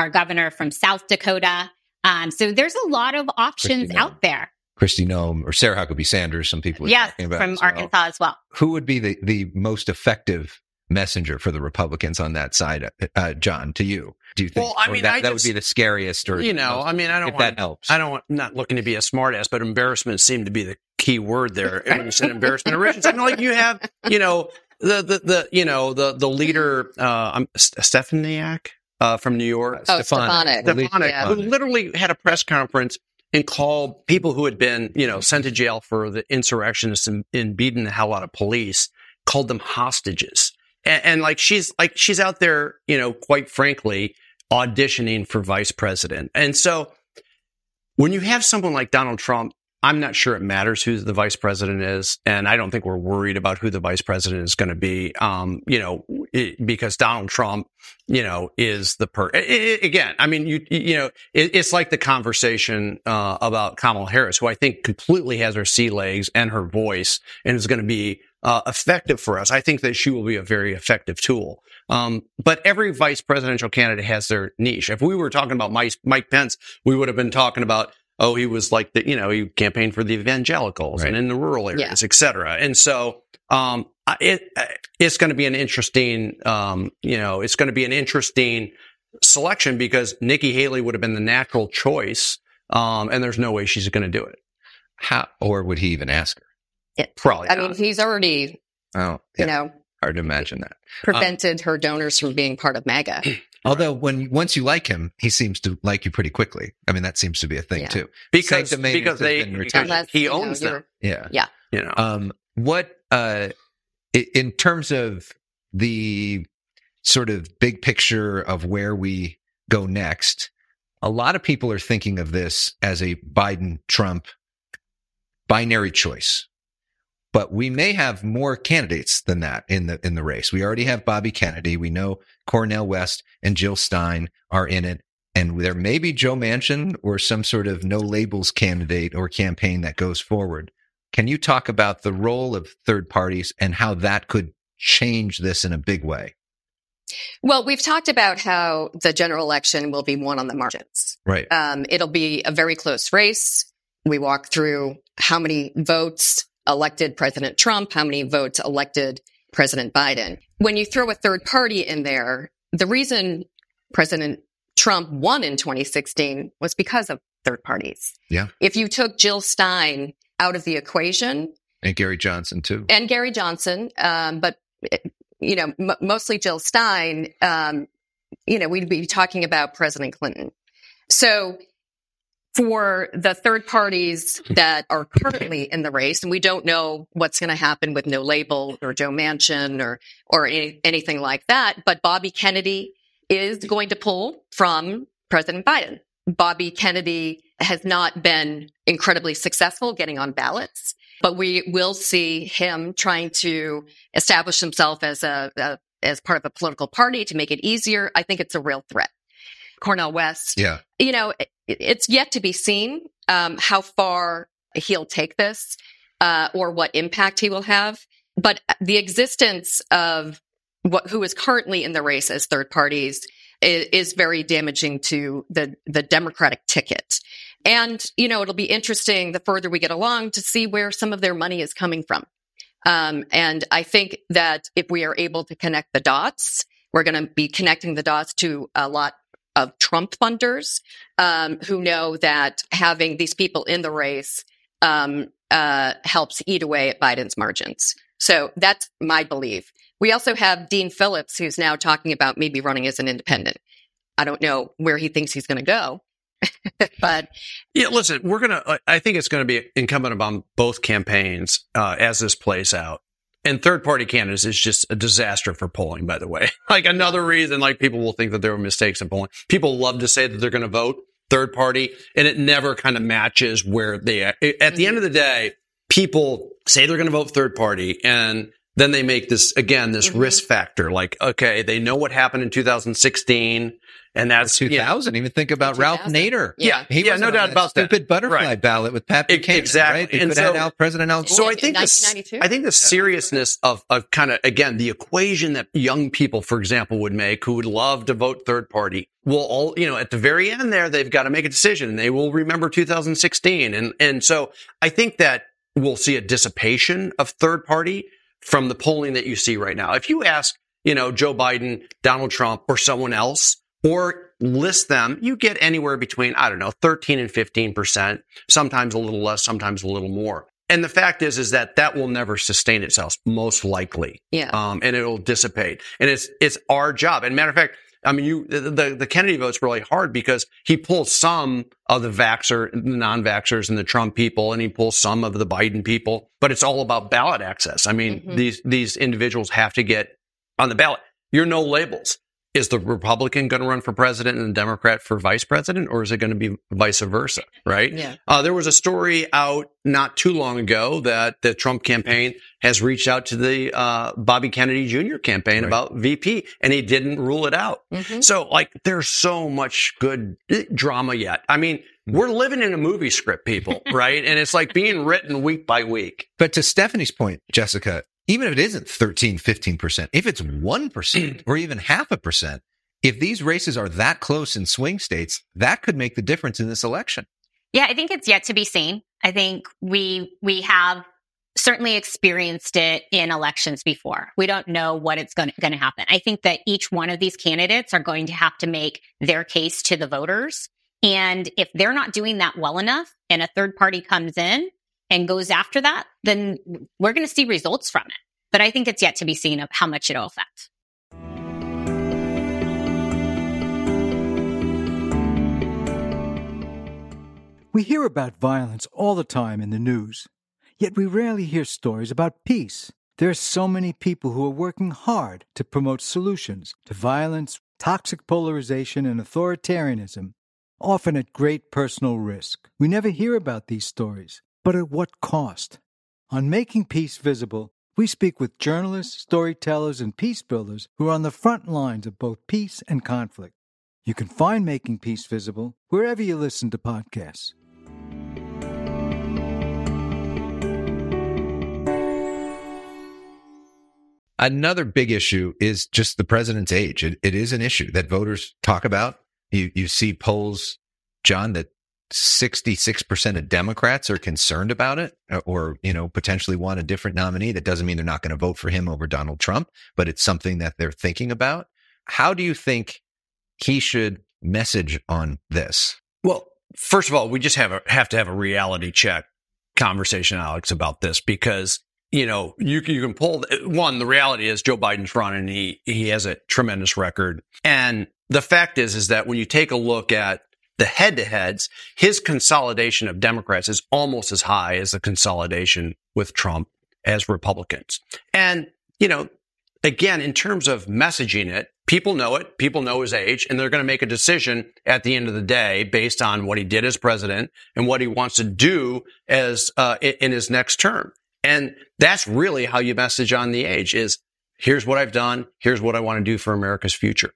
our governor from South Dakota. Um, so there's a lot of options Kristi out there. Kristi Noem or Sarah Huckabee Sanders. Some people are Yes, talking about from as well. Arkansas as well. Who would be the, the most effective messenger for the Republicans on that side? Uh, John, to you, do you think? Well, I mean, that, I that would be the scariest, or you know, most- I mean, I don't if want, that helps. I don't want, not looking to be a smartass, but embarrassment seemed to be the key word there. When you said embarrassment of riches, I mean, like you have, you know, the, the, the, you know, the, the leader, uh, Stefaniak, uh, from New York. Oh, Stefanik. Stefanik. Stefanik, Yeah. who literally had a press conference and called people who had been, you know, sent to jail for the insurrectionists and, and beating the hell out of police, called them hostages. And, and like she's like she's out there, you know, quite frankly, auditioning for vice president. And so when you have someone like Donald Trump, I'm not sure it matters who the vice president is, and I don't think we're worried about who the vice president is going to be. Um, you know, it, because Donald Trump, you know, is the per. i- i- again, I mean, you you know, it, it's like the conversation uh, about Kamala Harris, who I think completely has her sea legs and her voice, and is going to be uh, effective for us. I think that she will be a very effective tool. Um, but every vice presidential candidate has their niche. If we were talking about Mike, Mike Pence, we would have been talking about, oh, he was like the, you know, he campaigned for the evangelicals Right. and in the rural areas, et cetera. And so, um, it, it's going to be an interesting, um, you know, it's going to be an interesting selection because Nikki Haley would have been the natural choice. Um, and there's no way she's going to do it. How, or would he even ask her? Probably. I not. mean, he's already, Oh, you know, hard to imagine that. prevented her donors from being part of MAGA. Although when once you like him, he seems to like you pretty quickly. I mean, that seems to be a thing Yeah. too. because, because they, been because. Unless, he you know, owns you're- them, Yeah. Yeah. You know. Um, what, uh, in terms of the sort of big picture of where we go next, a lot of people are thinking of this as a Biden Trump binary choice. But we may have more candidates than that in the in the race. We already have Bobby Kennedy. We know Cornel West and Jill Stein are in it. And there may be Joe Manchin or some sort of no labels candidate or campaign that goes forward. Can you talk about the role of third parties and how that could change this in a big way? Well, we've talked about how the general election will be won on the margins. Right. Um, it'll be a very close race. We walk through how many votes elected President Trump, how many votes elected President Biden. When you throw a third party in there, the reason President Trump won in 2016 was because of third parties. Yeah. If you took Jill Stein out of the equation And Gary Johnson too. and Gary Johnson, um, but you know, m- mostly Jill Stein. Um, you know, we'd be talking about President Clinton. So for the third parties that are currently in the race, and we don't know what's going to happen with No Label or Joe Manchin or or any, anything like that, but Bobby Kennedy is going to pull from President Biden. Bobby Kennedy has not been incredibly successful getting on ballots, but we will see him trying to establish himself as a, a as part of a political party to make it easier. I think it's a real threat. Cornel West, Yeah. you know, it's yet to be seen um, how far he'll take this uh, or what impact he will have. But the existence of what who is currently in the race as third parties is, is very damaging to the the Democratic ticket. And you know, it'll be interesting the further we get along to see where some of their money is coming from. Um, and I think that if we are able to connect the dots, we're going to be connecting the dots to a lot of Trump funders um, who know that having these people in the race um, uh, helps eat away at Biden's margins. So that's my belief. We also have Dean Phillips, who's now talking about maybe running as an independent. I don't know where he thinks he's going to go, but Yeah, listen, we're gonna. I think it's going to be incumbent upon both campaigns uh, as this plays out. And third party candidates is just a disaster for polling, by the way. like another reason, like people will think that there were mistakes in polling. People love to say that they're going to vote third party, and it never kind of matches where they. At the end of the day, people say they're going to vote third party, and then they make this again this Mhm. risk factor. Like, okay, they know what happened in 2016, and that's 2000 yeah. Even think about Ralph Nader. Yeah. he Yeah, wasn't no on doubt that about that. stupid butterfly Right. ballot with Pat Buchanan. exactly. Right? They And could so- had Al, President Al. So I think this, I think the seriousness of, of kind of again the equation that young people, for example, would make who would love to vote third party will all you know at the very end there they've got to make a decision and they will remember 2016 and and so I think that we'll see a dissipation of third party from the polling that you see right now. If you ask you know Joe Biden, Donald Trump, or someone else. Or list them, you get anywhere between, I don't know, 13 and 15%, sometimes a little less, sometimes a little more. And the fact is, is that that will never sustain itself, most likely. yeah, Um, and it'll dissipate. And it's, it's our job. And matter of fact, I mean, you, the, the, Kennedy vote's really hard because he pulls some of the vaxxer, the non-vaxxers and the Trump people, and he pulls some of the Biden people, but it's all about ballot access. I mean, Mhm. these, these individuals have to get on the ballot. You're no labels. Is the Republican going to run for president and the Democrat for vice president, or is it going to be vice versa? Right? yeah. Uh, there was a story out not too long ago that the Trump campaign has reached out to the uh, Bobby Kennedy Jr. campaign Right. about VP, and he didn't rule it out. Mhm. So, like, there's so much good eh, drama yet. I mean, we're living in a movie script, people, right? And it's like being written week by week. But to Stephanie's point, Jessica, even if it isn't 13, 15%, if it's 1% or even half a percent, if these races are that close in swing states, that could make the difference in this election. Yeah, I think it's yet to be seen. I think we we have certainly experienced it in elections before. We don't know what it's going to happen. I think that each one of these candidates are going to have to make their case to the voters. And if they're not doing that well enough and a third party comes in and goes after that, then we're going to see results from it. But I think it's yet to be seen of how much it'll affect. We hear about violence all the time in the news, yet we rarely hear stories about peace. There are so many people who are working hard to promote solutions to violence, toxic polarization, and authoritarianism, often at great personal risk. We never hear about these stories, but at what cost? On Making Peace Visible, we speak with journalists, storytellers, and peace builders who are on the front lines of both peace and conflict. You can find Making Peace Visible wherever you listen to podcasts. Another big issue is just the president's age. It, it is an issue that voters talk about. You, you see polls, John, that 66% of Democrats are concerned about it or- or, you know, potentially want a different nominee. That doesn't mean they're not going to vote for him over Donald Trump, but it's something that they're thinking about. How do you think he should message on this? Well, first of all, we just have a, have to have a reality check conversation, Elex, about this because you know you can- you can pull one. The reality is Joe Biden's running. He he has a tremendous record, and the fact is is that when you take a look at the head to heads, his consolidation of Democrats is almost as high as the consolidation with Trump as Republicans. And, you know, again, in terms of messaging it, people know it. People know his age and they're going to make a decision at the end of the day based on what he did as president and what he wants to do as, uh, in his next term. And that's really how you message on the age is here's what I've done. Here's what I want to do for America's future.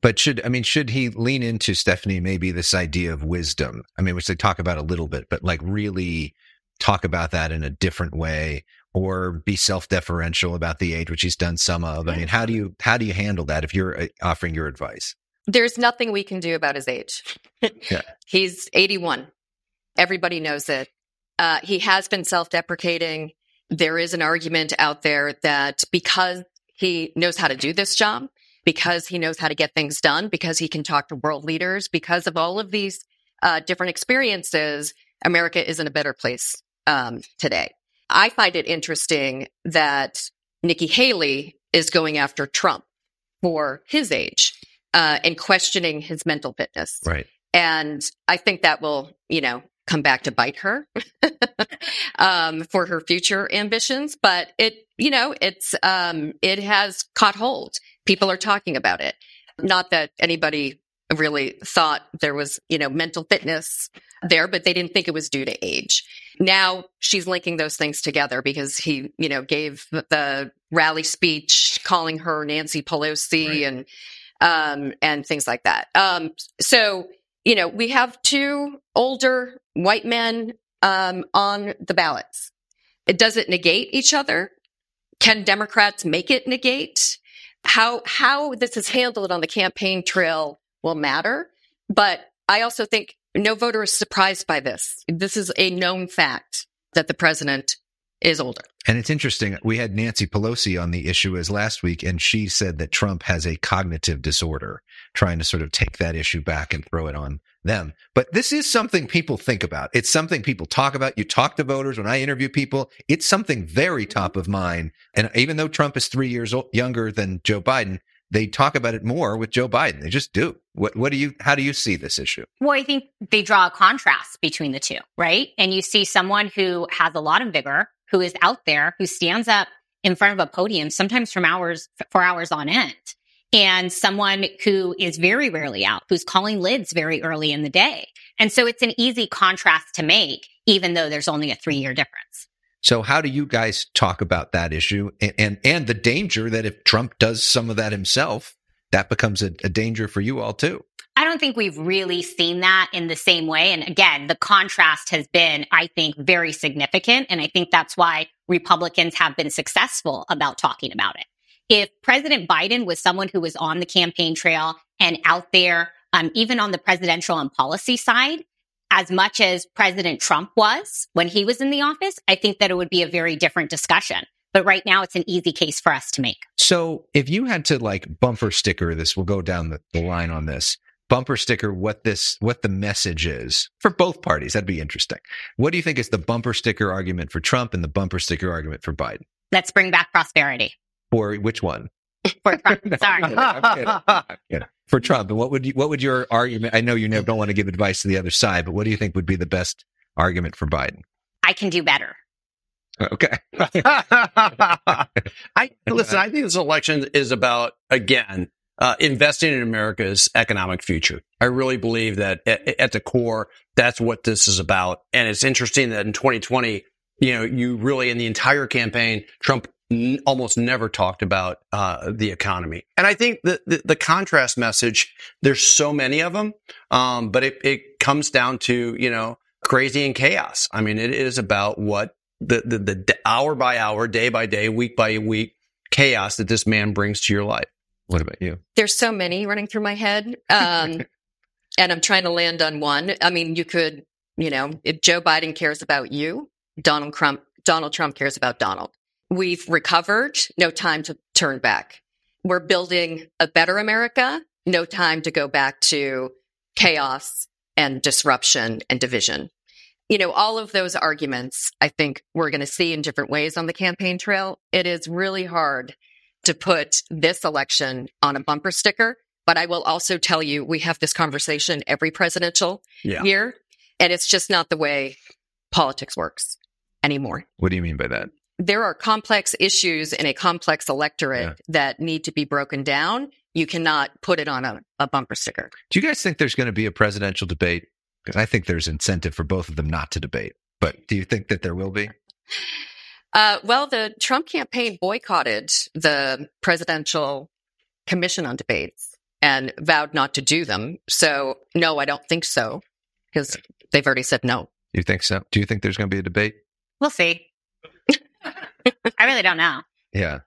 But should I mean should he lean into Stephanie maybe this idea of wisdom? I mean, which they talk about a little bit, but like really talk about that in a different way or be self-deferential about the age which he's done some of. I mean, how do you how do you handle that if you're uh, offering your advice? There's nothing we can do about his age. Yeah. He's 81. Everybody knows it. Uh, he has been self-deprecating. There is an argument out there that because he knows how to do this job, because he knows how to get things done, because he can talk to world leaders, because of all of these uh, different experiences, America is in a better place um, today. I find it interesting that Nikki Haley is going after Trump for his age uh, and questioning his mental fitness. Right. And I think that will, you know, come back to bite her um, for her future ambitions. But it, you know, it's um, it has caught hold. People are talking about it. Not that anybody really thought there was, you know, mental fitness there, but they didn't think it was due to age. Now she's linking those things together because he, you know, gave the rally speech calling her Nancy Pelosi Right. and um and things like that. Um so, you know, we have two older white men um on the ballots. It doesn't negate each other. Can Democrats make it negate? How how this is handled on the campaign trail will matter, but I also think no voter is surprised by this. This is a known fact that the president is older. And it's interesting. We had Nancy Pelosi on the issue as last week, and she said that Trump has a cognitive disorder, trying to sort of take that issue back and throw it on them. But this is something people think about. It's something people talk about. You talk to voters. When I interview people, it's something very top of mind. And even though Trump is three years old, younger than Joe Biden, they talk about it more with Joe Biden. They just do. What, what do you, how do you see this issue? Well, I think they draw a contrast between the two, right? And you see someone who has a lot of vigor, who is out there, who stands up in front of a podium, sometimes from hours, for hours on end. And someone who is very rarely out, who's calling lids very early in the day. And so it's an easy contrast to make, even though there's only a three year difference. So how do you guys talk about that issue and, and, and the danger that if Trump does some of that himself, that becomes a, a danger for you all too? I don't think we've really seen that in the same way. And again, the contrast has been, I think, very significant. And I think that's why Republicans have been successful about talking about it. If President Biden was someone who was on the campaign trail and out there, um, even on the presidential and policy side, as much as President Trump was when he was in the office, I think that it would be a very different discussion. But right now, it's an easy case for us to make. So if you had to like bumper sticker this, we'll go down the, the line on this. Bumper sticker what this what the message is for both parties. That'd be interesting. What do you think is the bumper sticker argument for Trump and the bumper sticker argument for Biden? Let's bring back prosperity For which one? for Trump. Sorry. I'm kidding. I'm kidding. I'm kidding. For Trump, and what would you what would your argument? I know you never don't want to give advice to the other side, but what do you think would be the best argument for Biden? I can do better. Uh, okay. I listen. I think this election is about again uh, investing in America's economic future. I really believe that at, at the core, that's what this is about. And it's interesting that in 2020, you know, you really in the entire campaign, Trump n- almost never talked about uh, the economy. And I think the, the the contrast message. There's so many of them, um, but it it comes down to you know crazy and chaos. I mean, it is about what the, the, the hour by hour, day by day, week by week chaos that this man brings to your life. What about you? There's so many running through my head. Um, and I'm trying to land on one. I mean, you could, you know, if Joe Biden cares about you, Donald Trump, Donald Trump cares about Donald. We've recovered. No time to turn back. We're building a better America. No time to go back to chaos and disruption and division. You know, all of those arguments, I think we're going to see in different ways on the campaign trail. It is really hard to put this election on a bumper sticker, But I will also tell you, we have this conversation every presidential Yeah. year, and it's just not the way politics works anymore. What do you mean by that? There are complex issues in a complex electorate that need to be broken down. You cannot put it on a, a bumper sticker. Do you guys think there's going to be a presidential debate? Because I think there's incentive for both of them not to debate. But do you think that there will be? Uh, well, the Trump campaign boycotted the presidential commission on debates and vowed not to do them. So, no, I don't think so because they've already said no. You think so? Do you think there's going to be a debate? We'll see. I really don't know. Yeah.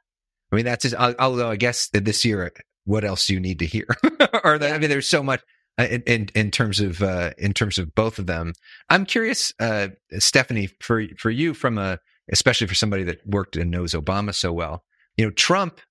I mean, that's just, although I guess this year, what else do you need to hear? or that, I mean, there's so much uh, in, in, in terms of, uh, in terms of both of them. I'm curious, uh, Stephanie, for, for you from a, especially for somebody that worked and knows Obama so well, you know, Trump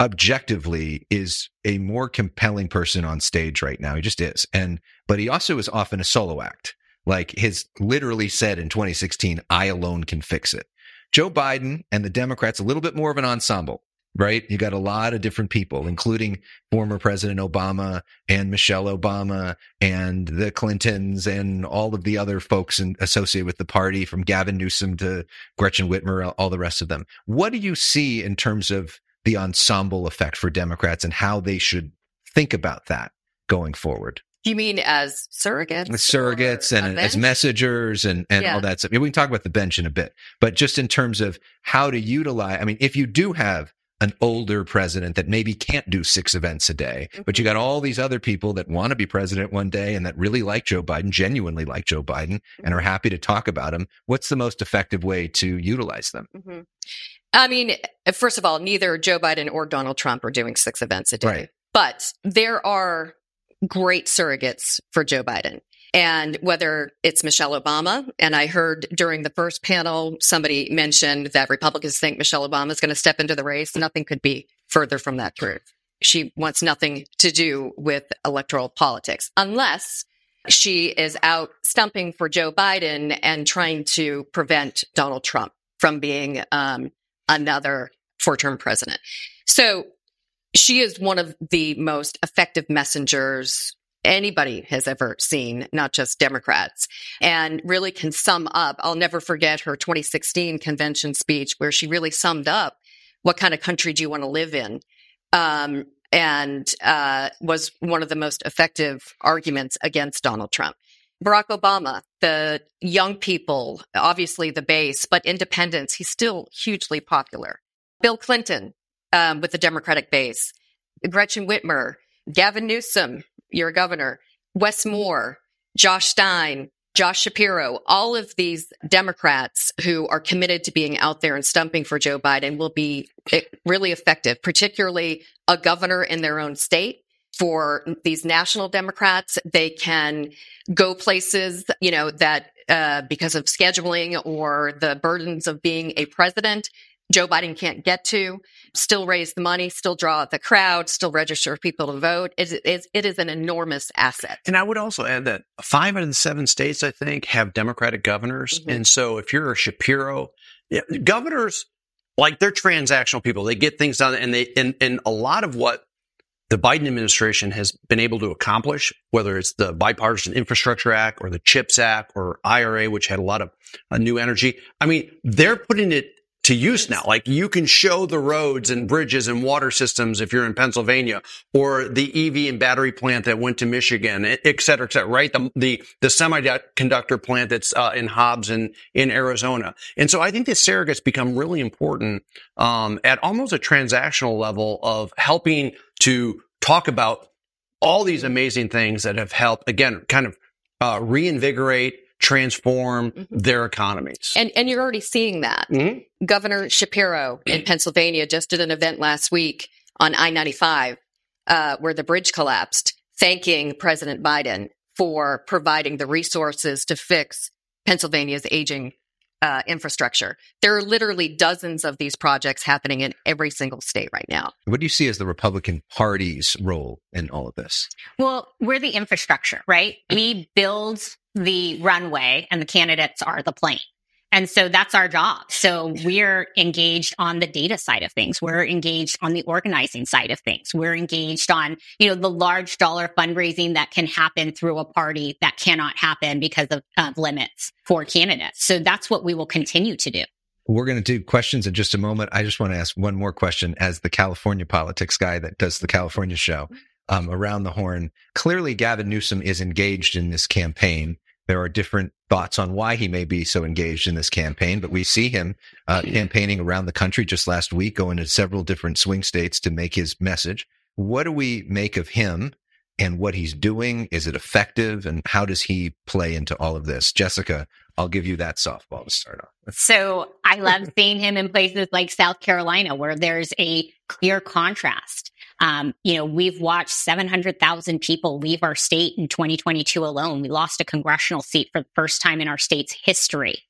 objectively is a more compelling person on stage right now. He just is. And, but he also is often a solo act. Like his literally said in 2016, I alone can fix it. Joe Biden and the Democrats, a little bit more of an ensemble, right? You got a lot of different people, including former President Obama and Michelle Obama and the Clintons and all of the other folks in, associated with the party from Gavin Newsom to Gretchen Whitmer, all the rest of them. What do you see in terms of the ensemble effect for Democrats and how they should think about that going forward? You mean as surrogates? With surrogates and as messengers and, and Yeah. all that stuff. We can talk about the bench in a bit, but just in terms of how to utilize, I mean, if you do have an older president that maybe can't do six events a day, but you got all these other people that want to be president one day and that really like Joe Biden, genuinely like Joe Biden and are happy to talk about him. What's the most effective way to utilize them? hmm I mean, first of all, neither Joe Biden or Donald Trump are doing six events a day. Right. But there are great surrogates for Joe Biden. And whether it's Michelle Obama, and I heard during the first panel, somebody mentioned that Republicans think Michelle Obama is going to step into the race. Nothing could be further from that truth. She wants nothing to do with electoral politics unless she is out stumping for Joe Biden and trying to prevent Donald Trump from being um, another four term president. So she is one of the most effective messengers anybody has ever seen, not just Democrats, and really can sum up. I'll never forget her 2016 convention speech where she really summed up what kind of country do you want to live in? Um, and uh, was one of the most effective arguments against Donald Trump. Barack Obama, the young people, obviously the base, but independents, he's still hugely popular. Bill Clinton um, with the Democratic base, Gretchen Whitmer, Gavin Newsom, your governor, Wes Moore, Josh Stein, Josh Shapiro, all of these Democrats who are committed to being out there and stumping for Joe Biden will be eh, really effective, particularly a governor in their own state. For these national Democrats, they can go places, you know, that uh, because of scheduling or the burdens of being a president, Joe Biden can't get to, still raise the money, still draw the crowd, still register people to vote. It is, it is an enormous asset. And I would also add that five out of the seven states, I think, have Democratic governors. Mhm. And so if you're a Shapiro, yeah, governors, like they're transactional people. They get things done and they, and, and a lot of what the Biden administration has been able to accomplish, whether it's the Bipartisan Infrastructure Act or the CHIPS Act or IRA, which had a lot of uh, new energy. I mean, they're putting it to use now. Like you can show the roads and bridges and water systems if you're in Pennsylvania or the EV and battery plant that went to Michigan, et et cetera, et cetera, right? The, the, the semiconductor plant that's uh, in Hobbs and in Arizona. And so I think the surrogates become really important um, at almost a transactional level of helping to talk about all these amazing things that have helped, again, kind of uh, reinvigorate, transform Mhm. their economies. And, and you're already seeing that. Mhm. Governor Shapiro in Pennsylvania just did an event last week on I 95 uh, where the bridge collapsed, thanking President Biden for providing the resources to fix Pennsylvania's aging uh, infrastructure. There are literally dozens of these projects happening in every single state right now. What do you see as the Republican Party's role in all of this? Well, we're the infrastructure, right? We build the runway and the candidates are the plane. And so that's our job. So we're engaged on the data side of things. We're engaged on the organizing side of things. We're engaged on, you know, the large dollar fundraising that can happen through a party that cannot happen because of, of limits for candidates. So that's what we will continue to do. We're going to do questions in just a moment. I just want to ask one more question as the California politics guy that does the California show um, around the horn. Clearly, Gavin Newsom is engaged in this campaign. There are different thoughts on why he may be so engaged in this campaign, but we see him uh, campaigning around the country just last week, going to several different swing states to make his message. What do we make of him and what he's doing? Is it effective? And how does he play into all of this? Jessica, I'll give you that softball to start off. So I love seeing him in places like South Carolina where there's a clear contrast. Um, you know, we've watched 700,000 people leave our state in 2022 alone. We lost a congressional seat for the first time in our state's history.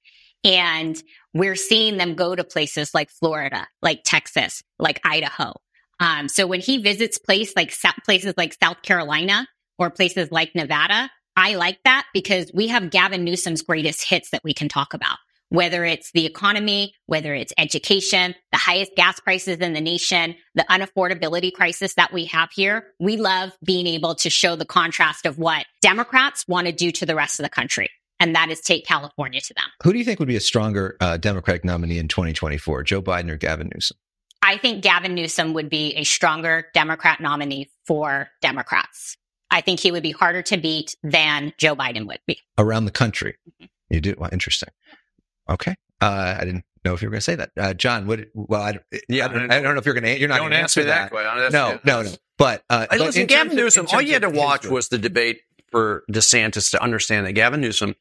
And we're seeing them go to places like Florida, like Texas, like Idaho. Um, so when he visits place like places like South Carolina or places like Nevada, I like that because we have Gavin Newsom's greatest hits that we can talk about whether it's the economy, whether it's education, the highest gas prices in the nation, the unaffordability crisis that we have here. We love being able to show the contrast of what Democrats want to do to the rest of the country. And that is take California to them. Who do you think would be a stronger uh, Democratic nominee in 2024, Joe Biden or Gavin Newsom? I think Gavin Newsom would be a stronger Democrat nominee for Democrats. I think he would be harder to beat than Joe Biden would be. Around the country. Mm-hmm. You do? Well, interesting. Okay. Uh, I didn't know if you were going to say that. Uh, John, what, well, I, yeah, I don't, I don't know if you're going to, you're not going to answer, that. that. No, no, no. But, uh, but listen, Gavin Newsom, all you had to watch was the debate for DeSantis to understand that Gavin Newsom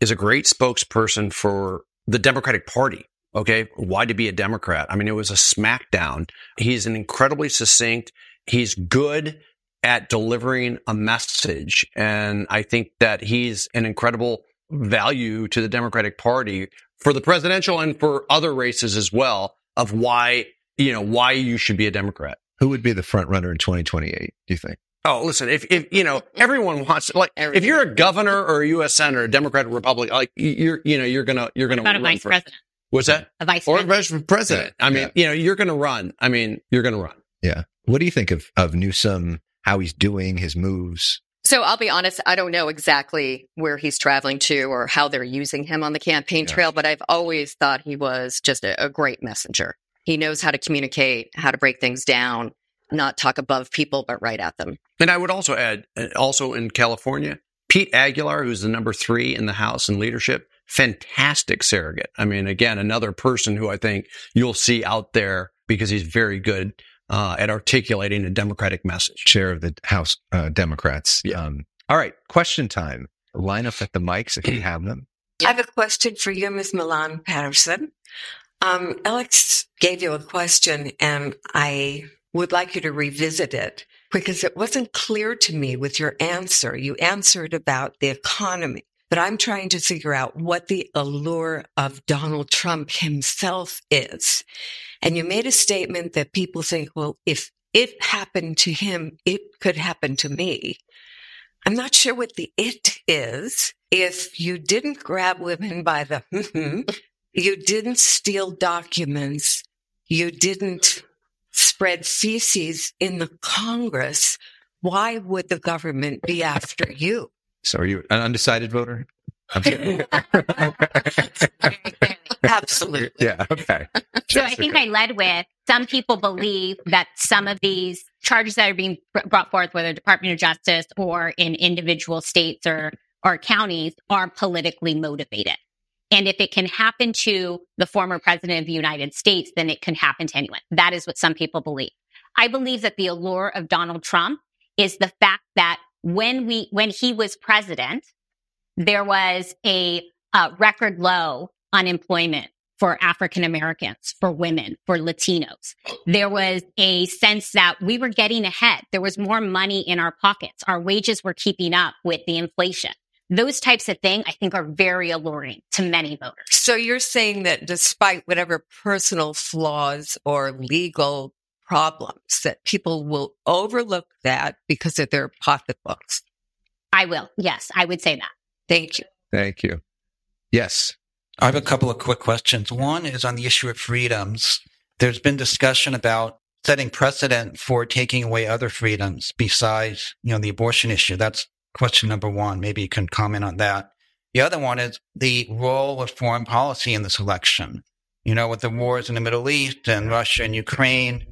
is a great spokesperson for the Democratic Party. Okay. Why to be a Democrat? I mean, it was a smackdown. He's an incredibly succinct. He's good at delivering a message. And I think that he's an incredible value to the Democratic Party for the presidential and for other races as well of why, you know, why you should be a Democrat. Who would be the front runner in 2028, do you think? Oh, listen, if, if, you know, everyone wants, like, if you're a governor or a U.S. senator, a Democrat, or Republican, like, you're, you know, you're gonna, you're gonna. What about a vice for, president? What's that? A vice or president. Or vice president. I mean, yeah. you know, you're gonna run. I mean, you're gonna run. Yeah. What do you think of, of Newsom, how he's doing his moves? So I'll be honest, I don't know exactly where he's traveling to or how they're using him on the campaign yeah. trail, but I've always thought he was just a, a great messenger. He knows how to communicate, how to break things down, not talk above people, but right at them. And I would also add, uh, also in California, Pete Aguilar, who's the number three in the House in leadership, fantastic surrogate. I mean, again, another person who I think you'll see out there because he's very good uh, at articulating a democratic message. Chair of the House uh, Democrats. Yeah. Um, all right, question time. Line up at the mics if you have them. I have a question for you, Ms. Millan Patterson. Um, Elex gave you a question, and I would like you to revisit it because it wasn't clear to me with your answer. You answered about the economy, but I'm trying to figure out what the allure of Donald Trump himself is. And you made a statement that people think, well, if it happened to him, it could happen to me. I'm not sure what the it is. If you didn't grab women by the, mm-hmm, you didn't steal documents, you didn't spread feces in the Congress, why would the government be after you? So are you an undecided voter? Absolutely. Yeah. Okay. So I think I led with some people believe that some of these charges that are being brought forth, whether Department of Justice or in individual states or, or counties are politically motivated. And if it can happen to the former president of the United States, then it can happen to anyone. That is what some people believe. I believe that the allure of Donald Trump is the fact that when we, when he was president, there was a uh, record low unemployment for African Americans, for women, for Latinos. There was a sense that we were getting ahead. There was more money in our pockets. Our wages were keeping up with the inflation. Those types of things I think are very alluring to many voters. So you're saying that despite whatever personal flaws or legal problems, that people will overlook that because of their pocketbooks? I will. Yes, I would say that. Thank you. Thank you. Yes. I have a couple of quick questions. One is on the issue of freedoms. There's been discussion about setting precedent for taking away other freedoms besides, you know, the abortion issue. That's question number one. Maybe you can comment on that. The other one is the role of foreign policy in this election. You know, with the wars in the Middle East and Russia and Ukraine,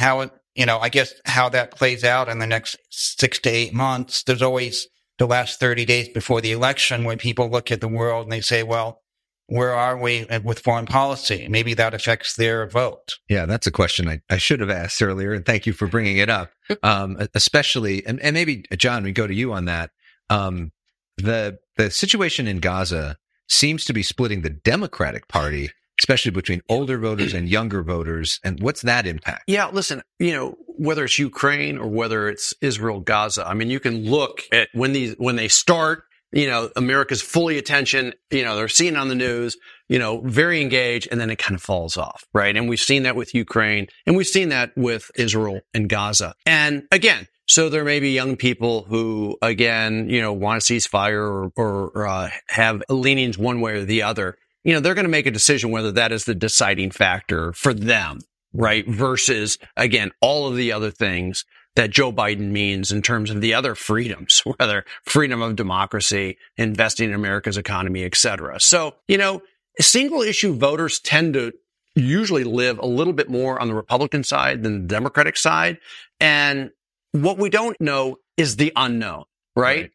how it, you know, I guess how that plays out in the next six to eight months. There's always the last 30 days before the election when people look at the world and they say, well, where are we with foreign policy? Maybe that affects their vote. Yeah, that's a question I, I should have asked earlier, and thank you for bringing it up. Um, especially, and, and maybe John, we go to you on that. Um, the the situation in Gaza seems to be splitting the Democratic Party, especially between older voters and younger voters. And what's that impact? Yeah, listen, you know, whether it's Ukraine or whether it's Israel, Gaza, I mean, you can look at when these when they start you know, America's fully attention, you know, they're seen on the news, you know, very engaged and then it kind of falls off, right? And we've seen that with Ukraine and we've seen that with Israel and Gaza. And again, so there may be young people who, again, you know, want to ceasefire or, or uh, have leanings one way or the other. You know, they're going to make a decision whether that is the deciding factor for them, right? Versus, again, all of the other things that Joe Biden means in terms of the other freedoms, whether freedom of democracy, investing in America's economy, et cetera. So, you know, single issue voters tend to usually live a little bit more on the Republican side than the Democratic side. And what we don't know is the unknown, right? right.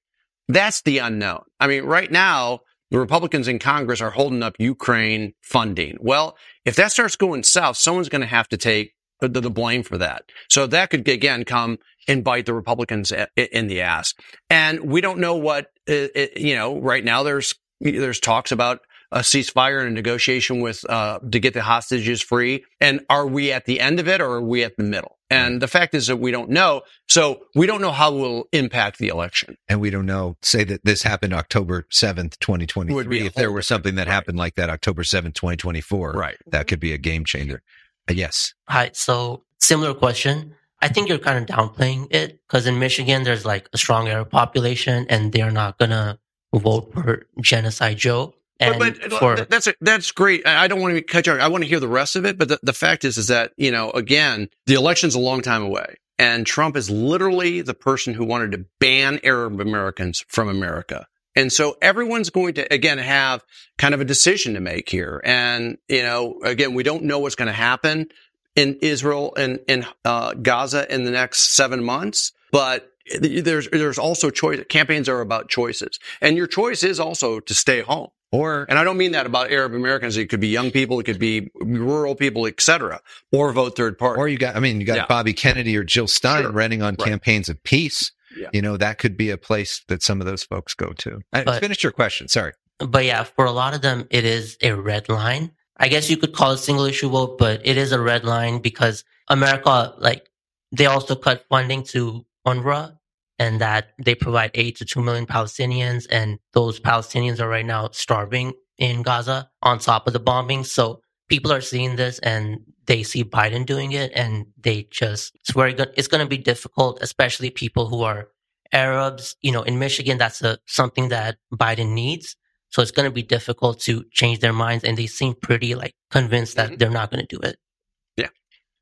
That's the unknown. I mean, right now, the Republicans in Congress are holding up Ukraine funding. Well, if that starts going south, someone's going to have to take the, the blame for that. So that could again come and bite the Republicans in the ass. And we don't know what, you know, right now there's, there's talks about a ceasefire and a negotiation with, uh, to get the hostages free. And are we at the end of it or are we at the middle? And the fact is that we don't know. So we don't know how it will impact the election. And we don't know, say that this happened October 7th, 2023. If there were something that right. happened like that October 7th, 2024, right. that could be a game changer. Uh, yes. Hi. So similar question. I think you're kind of downplaying it because in Michigan, there's like a strong Arab population and they're not going to vote for genocide Joe. And but, but for, that's a, that's great. I don't want to cut you. I want to hear the rest of it. But the, the fact is, is that you know, again, the election's a long time away, and Trump is literally the person who wanted to ban Arab Americans from America. And so everyone's going to, again, have kind of a decision to make here. And, you know, again, we don't know what's going to happen in Israel and in uh, Gaza in the next seven months, but there's, there's also choice. Campaigns are about choices. And your choice is also to stay home. Or, and I don't mean that about Arab Americans. It could be young people. It could be rural people, etc. Or vote third party. Or you got, I mean, you got yeah. Bobby Kennedy or Jill Stein sure. running on right. campaigns of peace yeah. you know, that could be a place that some of those folks go to. Uh, but, finish your question. Sorry. But yeah, for a lot of them, it is a red line. I guess you could call it single issue vote, but it is a red line because America, like, they also cut funding to UNRWA and that they provide aid to 2 million Palestinians. And those Palestinians are right now starving in Gaza on top of the bombing. So people are seeing this and they see Biden doing it and they just, it's very good. It's going to be difficult, especially people who are Arabs. You know, in Michigan, that's a, something that Biden needs. So it's going to be difficult to change their minds. And they seem pretty like convinced that mm-hmm. they're not going to do it.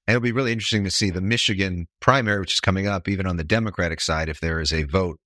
And it'll be really interesting to see the Michigan primary, which is coming up, even on the Democratic side, if there is a vote,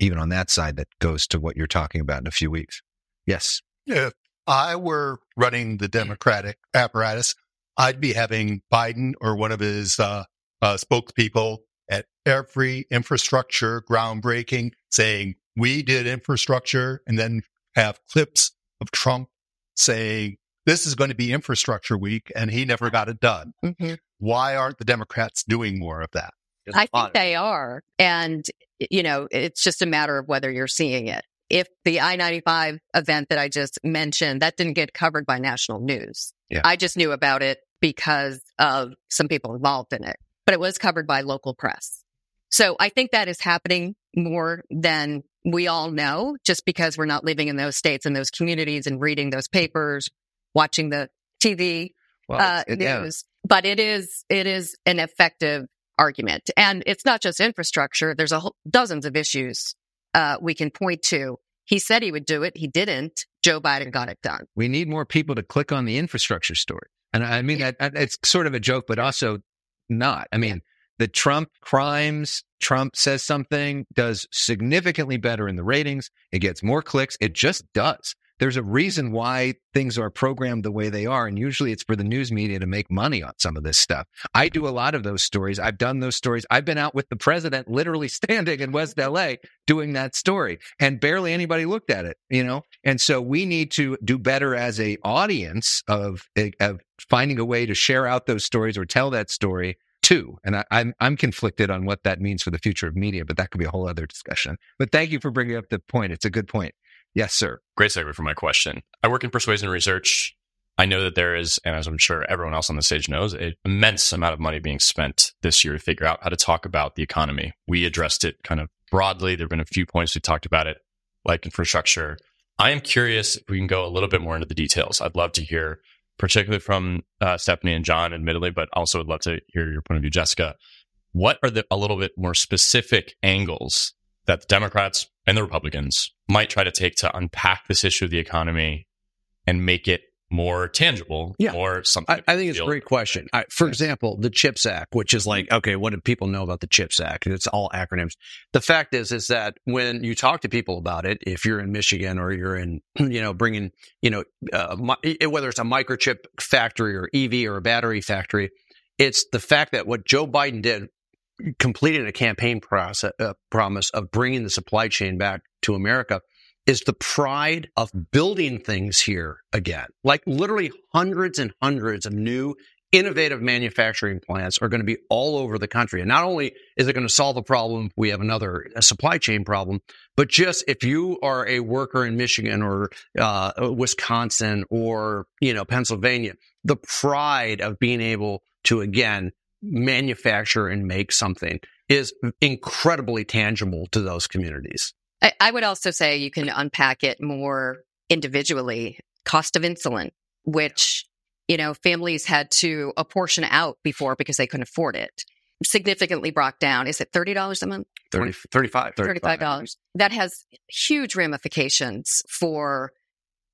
even on that side, that goes to what you're talking about in a few weeks. Yes. If I were running the Democratic apparatus, I'd be having Biden or one of his uh, uh, spokespeople at every infrastructure groundbreaking saying, we did infrastructure and then have clips of Trump saying, this is going to be infrastructure week and he never got it done. Mm-hmm. Why aren't the Democrats doing more of that? I think they are. And, you know, it's just a matter of whether you're seeing it. If the I 95 event that I just mentioned, that didn't get covered by national news. Yeah. I just knew about it because of some people involved in it, but it was covered by local press. So I think that is happening more than we all know just because we're not living in those states and those communities and reading those papers, watching the TV well, uh, it, news. Yeah. But it is, it is an effective argument. And it's not just infrastructure. There's a whole, dozens of issues uh, we can point to He said he would do it. He didn't. Joe Biden got it done. We need more people to click on the infrastructure story. And I mean, that, it's sort of a joke, but also not. I mean, the Trump crimes, Trump says something, does significantly better in the ratings. It gets more clicks. It just does. There's a reason why things are programmed the way they are. And usually it's for the news media to make money on some of this stuff. I do a lot of those stories. I've done those stories. I've been out with the president literally standing in West LA doing that story and barely anybody looked at it, you know? And so we need to do better as a audience of, of finding a way to share out those stories or tell that story too. And I, am I'm, I'm conflicted on what that means for the future of media, but that could be a whole other discussion. But thank you for bringing up the point. It's a good point. Yes, sir. Great segue for my question. I work in persuasion research. I know that there is, and as I'm sure everyone else on the stage knows, an immense amount of money being spent this year to figure out how to talk about the economy. We addressed it kind of broadly. There have been a few points we talked about it, like infrastructure. I am curious if we can go a little bit more into the details. I'd love to hear particularly from uh, Stephanie and John, admittedly, but also would love to hear your point of view, Jessica. What are the a little bit more specific angles that the Democrats and the Republicans might try to take to unpack this issue of the economy and make it more tangible yeah. or something. I, I think it's a great question. I, for example, the CHIPS Act, which is like, okay, what do people know about the CHIPS Act? It's all acronyms. The fact is, is that when you talk to people about it, if you're in Michigan or you're in, you know, bringing, you know, uh, whether it's a microchip factory or EV or a battery factory, it's the fact that what Joe Biden did, completed a campaign process, uh, promise of bringing the supply chain back to America is the pride of building things here again. Like literally hundreds and hundreds of new innovative manufacturing plants are going to be all over the country. And not only is it going to solve a problem, we have another supply chain problem, but just if you are a worker in Michigan or uh, Wisconsin or, you know, Pennsylvania, the pride of being able to again manufacture and make something is incredibly tangible to those communities. I, I would also say you can unpack it more individually. Cost of insulin, which, you know, families had to apportion out before because they couldn't afford it. Significantly brought down. Is it $30 a month? 30, 35 $35. That has huge ramifications for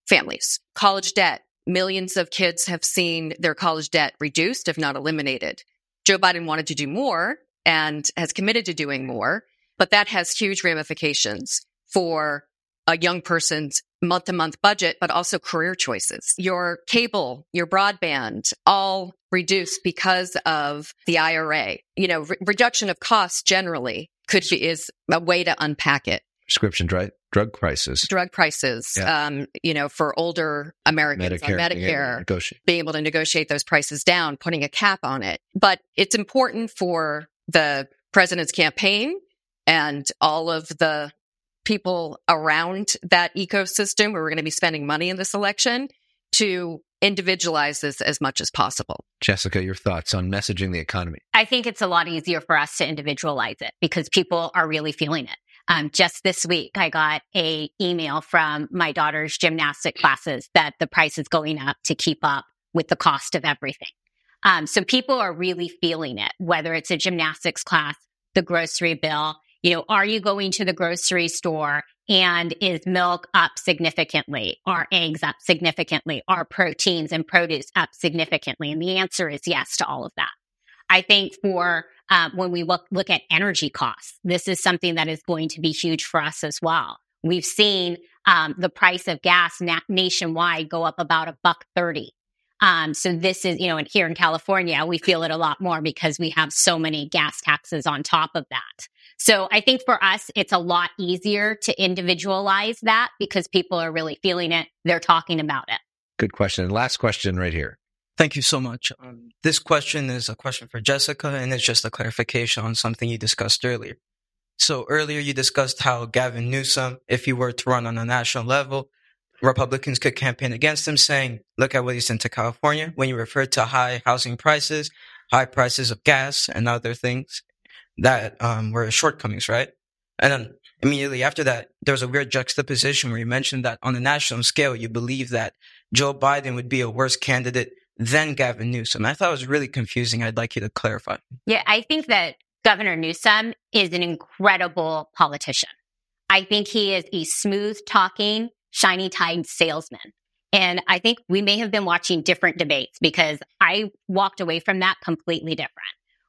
families. College debt. Millions of kids have seen their college debt reduced, if not eliminated. Joe Biden wanted to do more and has committed to doing more but that has huge ramifications for a young person's month to month budget, but also career choices. Your cable, your broadband, all reduced because of the IRA. You know, re- reduction of costs generally could be, is a way to unpack it. Prescription drug, drug prices. Drug prices, yeah. um, you know, for older Americans Medicare, on Medicare, being, being able to negotiate those prices down, putting a cap on it. But it's important for the president's campaign and all of the people around that ecosystem who are going to be spending money in this election to individualize this as much as possible. Jessica, your thoughts on messaging the economy? I think it's a lot easier for us to individualize it because people are really feeling it. Um, just this week, I got a email from my daughter's gymnastic classes that the price is going up to keep up with the cost of everything. Um, so people are really feeling it, whether it's a gymnastics class, the grocery bill, you know, are you going to the grocery store and is milk up significantly? Are eggs up significantly? Are proteins and produce up significantly? And the answer is yes to all of that. I think for uh, when we look look at energy costs, this is something that is going to be huge for us as well. We've seen um, the price of gas na- nationwide go up about a buck thirty. Um, so this is, you know, and here in California, we feel it a lot more because we have so many gas taxes on top of that. So I think for us, it's a lot easier to individualize that because people are really feeling it. They're talking about it. Good question. Last question right here. Thank you so much. Um, this question is a question for Jessica, and it's just a clarification on something you discussed earlier. So earlier you discussed how Gavin Newsom, if he were to run on a national level, Republicans could campaign against him, saying, "Look at what he's done to California." When you refer to high housing prices, high prices of gas, and other things, that um, were shortcomings, right? And then immediately after that, there was a weird juxtaposition where you mentioned that on a national scale, you believe that Joe Biden would be a worse candidate than Gavin Newsom. I thought it was really confusing. I'd like you to clarify. Yeah, I think that Governor Newsom is an incredible politician. I think he is a smooth talking, shiny tide salesman. And I think we may have been watching different debates because I walked away from that completely different.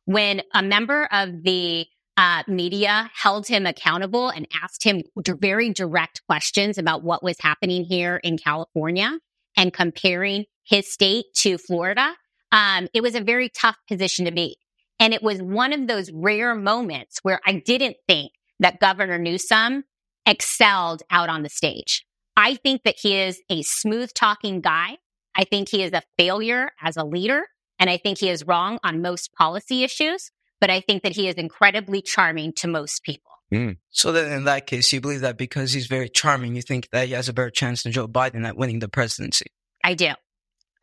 When a member of the uh, media held him accountable and asked him very direct questions about what was happening here in California and comparing his state to Florida, um, it was a very tough position to be. And it was one of those rare moments where I didn't think that Governor Newsom excelled out on the stage. I think that he is a smooth talking guy. I think he is a failure as a leader. And I think he is wrong on most policy issues, but I think that he is incredibly charming to most people. Mm. So then in that case, you believe that because he's very charming, you think that he has a better chance than Joe Biden at winning the presidency? I do.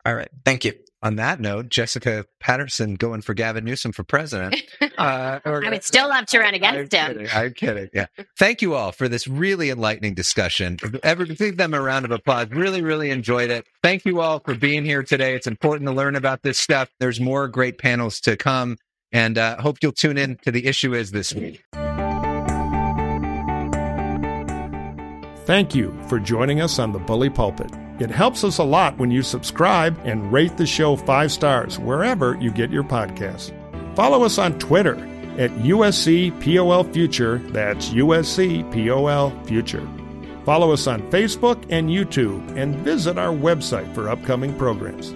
All right. Thank you. On that note, Jessica Patterson going for Gavin Newsom for president. Uh, or, I would still love to run against I'm him. Kidding, I'm kidding. Yeah. Thank you all for this really enlightening discussion. Ever give them a round of applause. Really, really enjoyed it. Thank you all for being here today. It's important to learn about this stuff. There's more great panels to come, and uh, hope you'll tune in to the issue is this week. Thank you for joining us on the Bully Pulpit. It helps us a lot when you subscribe and rate the show five stars wherever you get your podcasts. Follow us on Twitter at USC POL Future. That's USC POL Future. Follow us on Facebook and YouTube and visit our website for upcoming programs.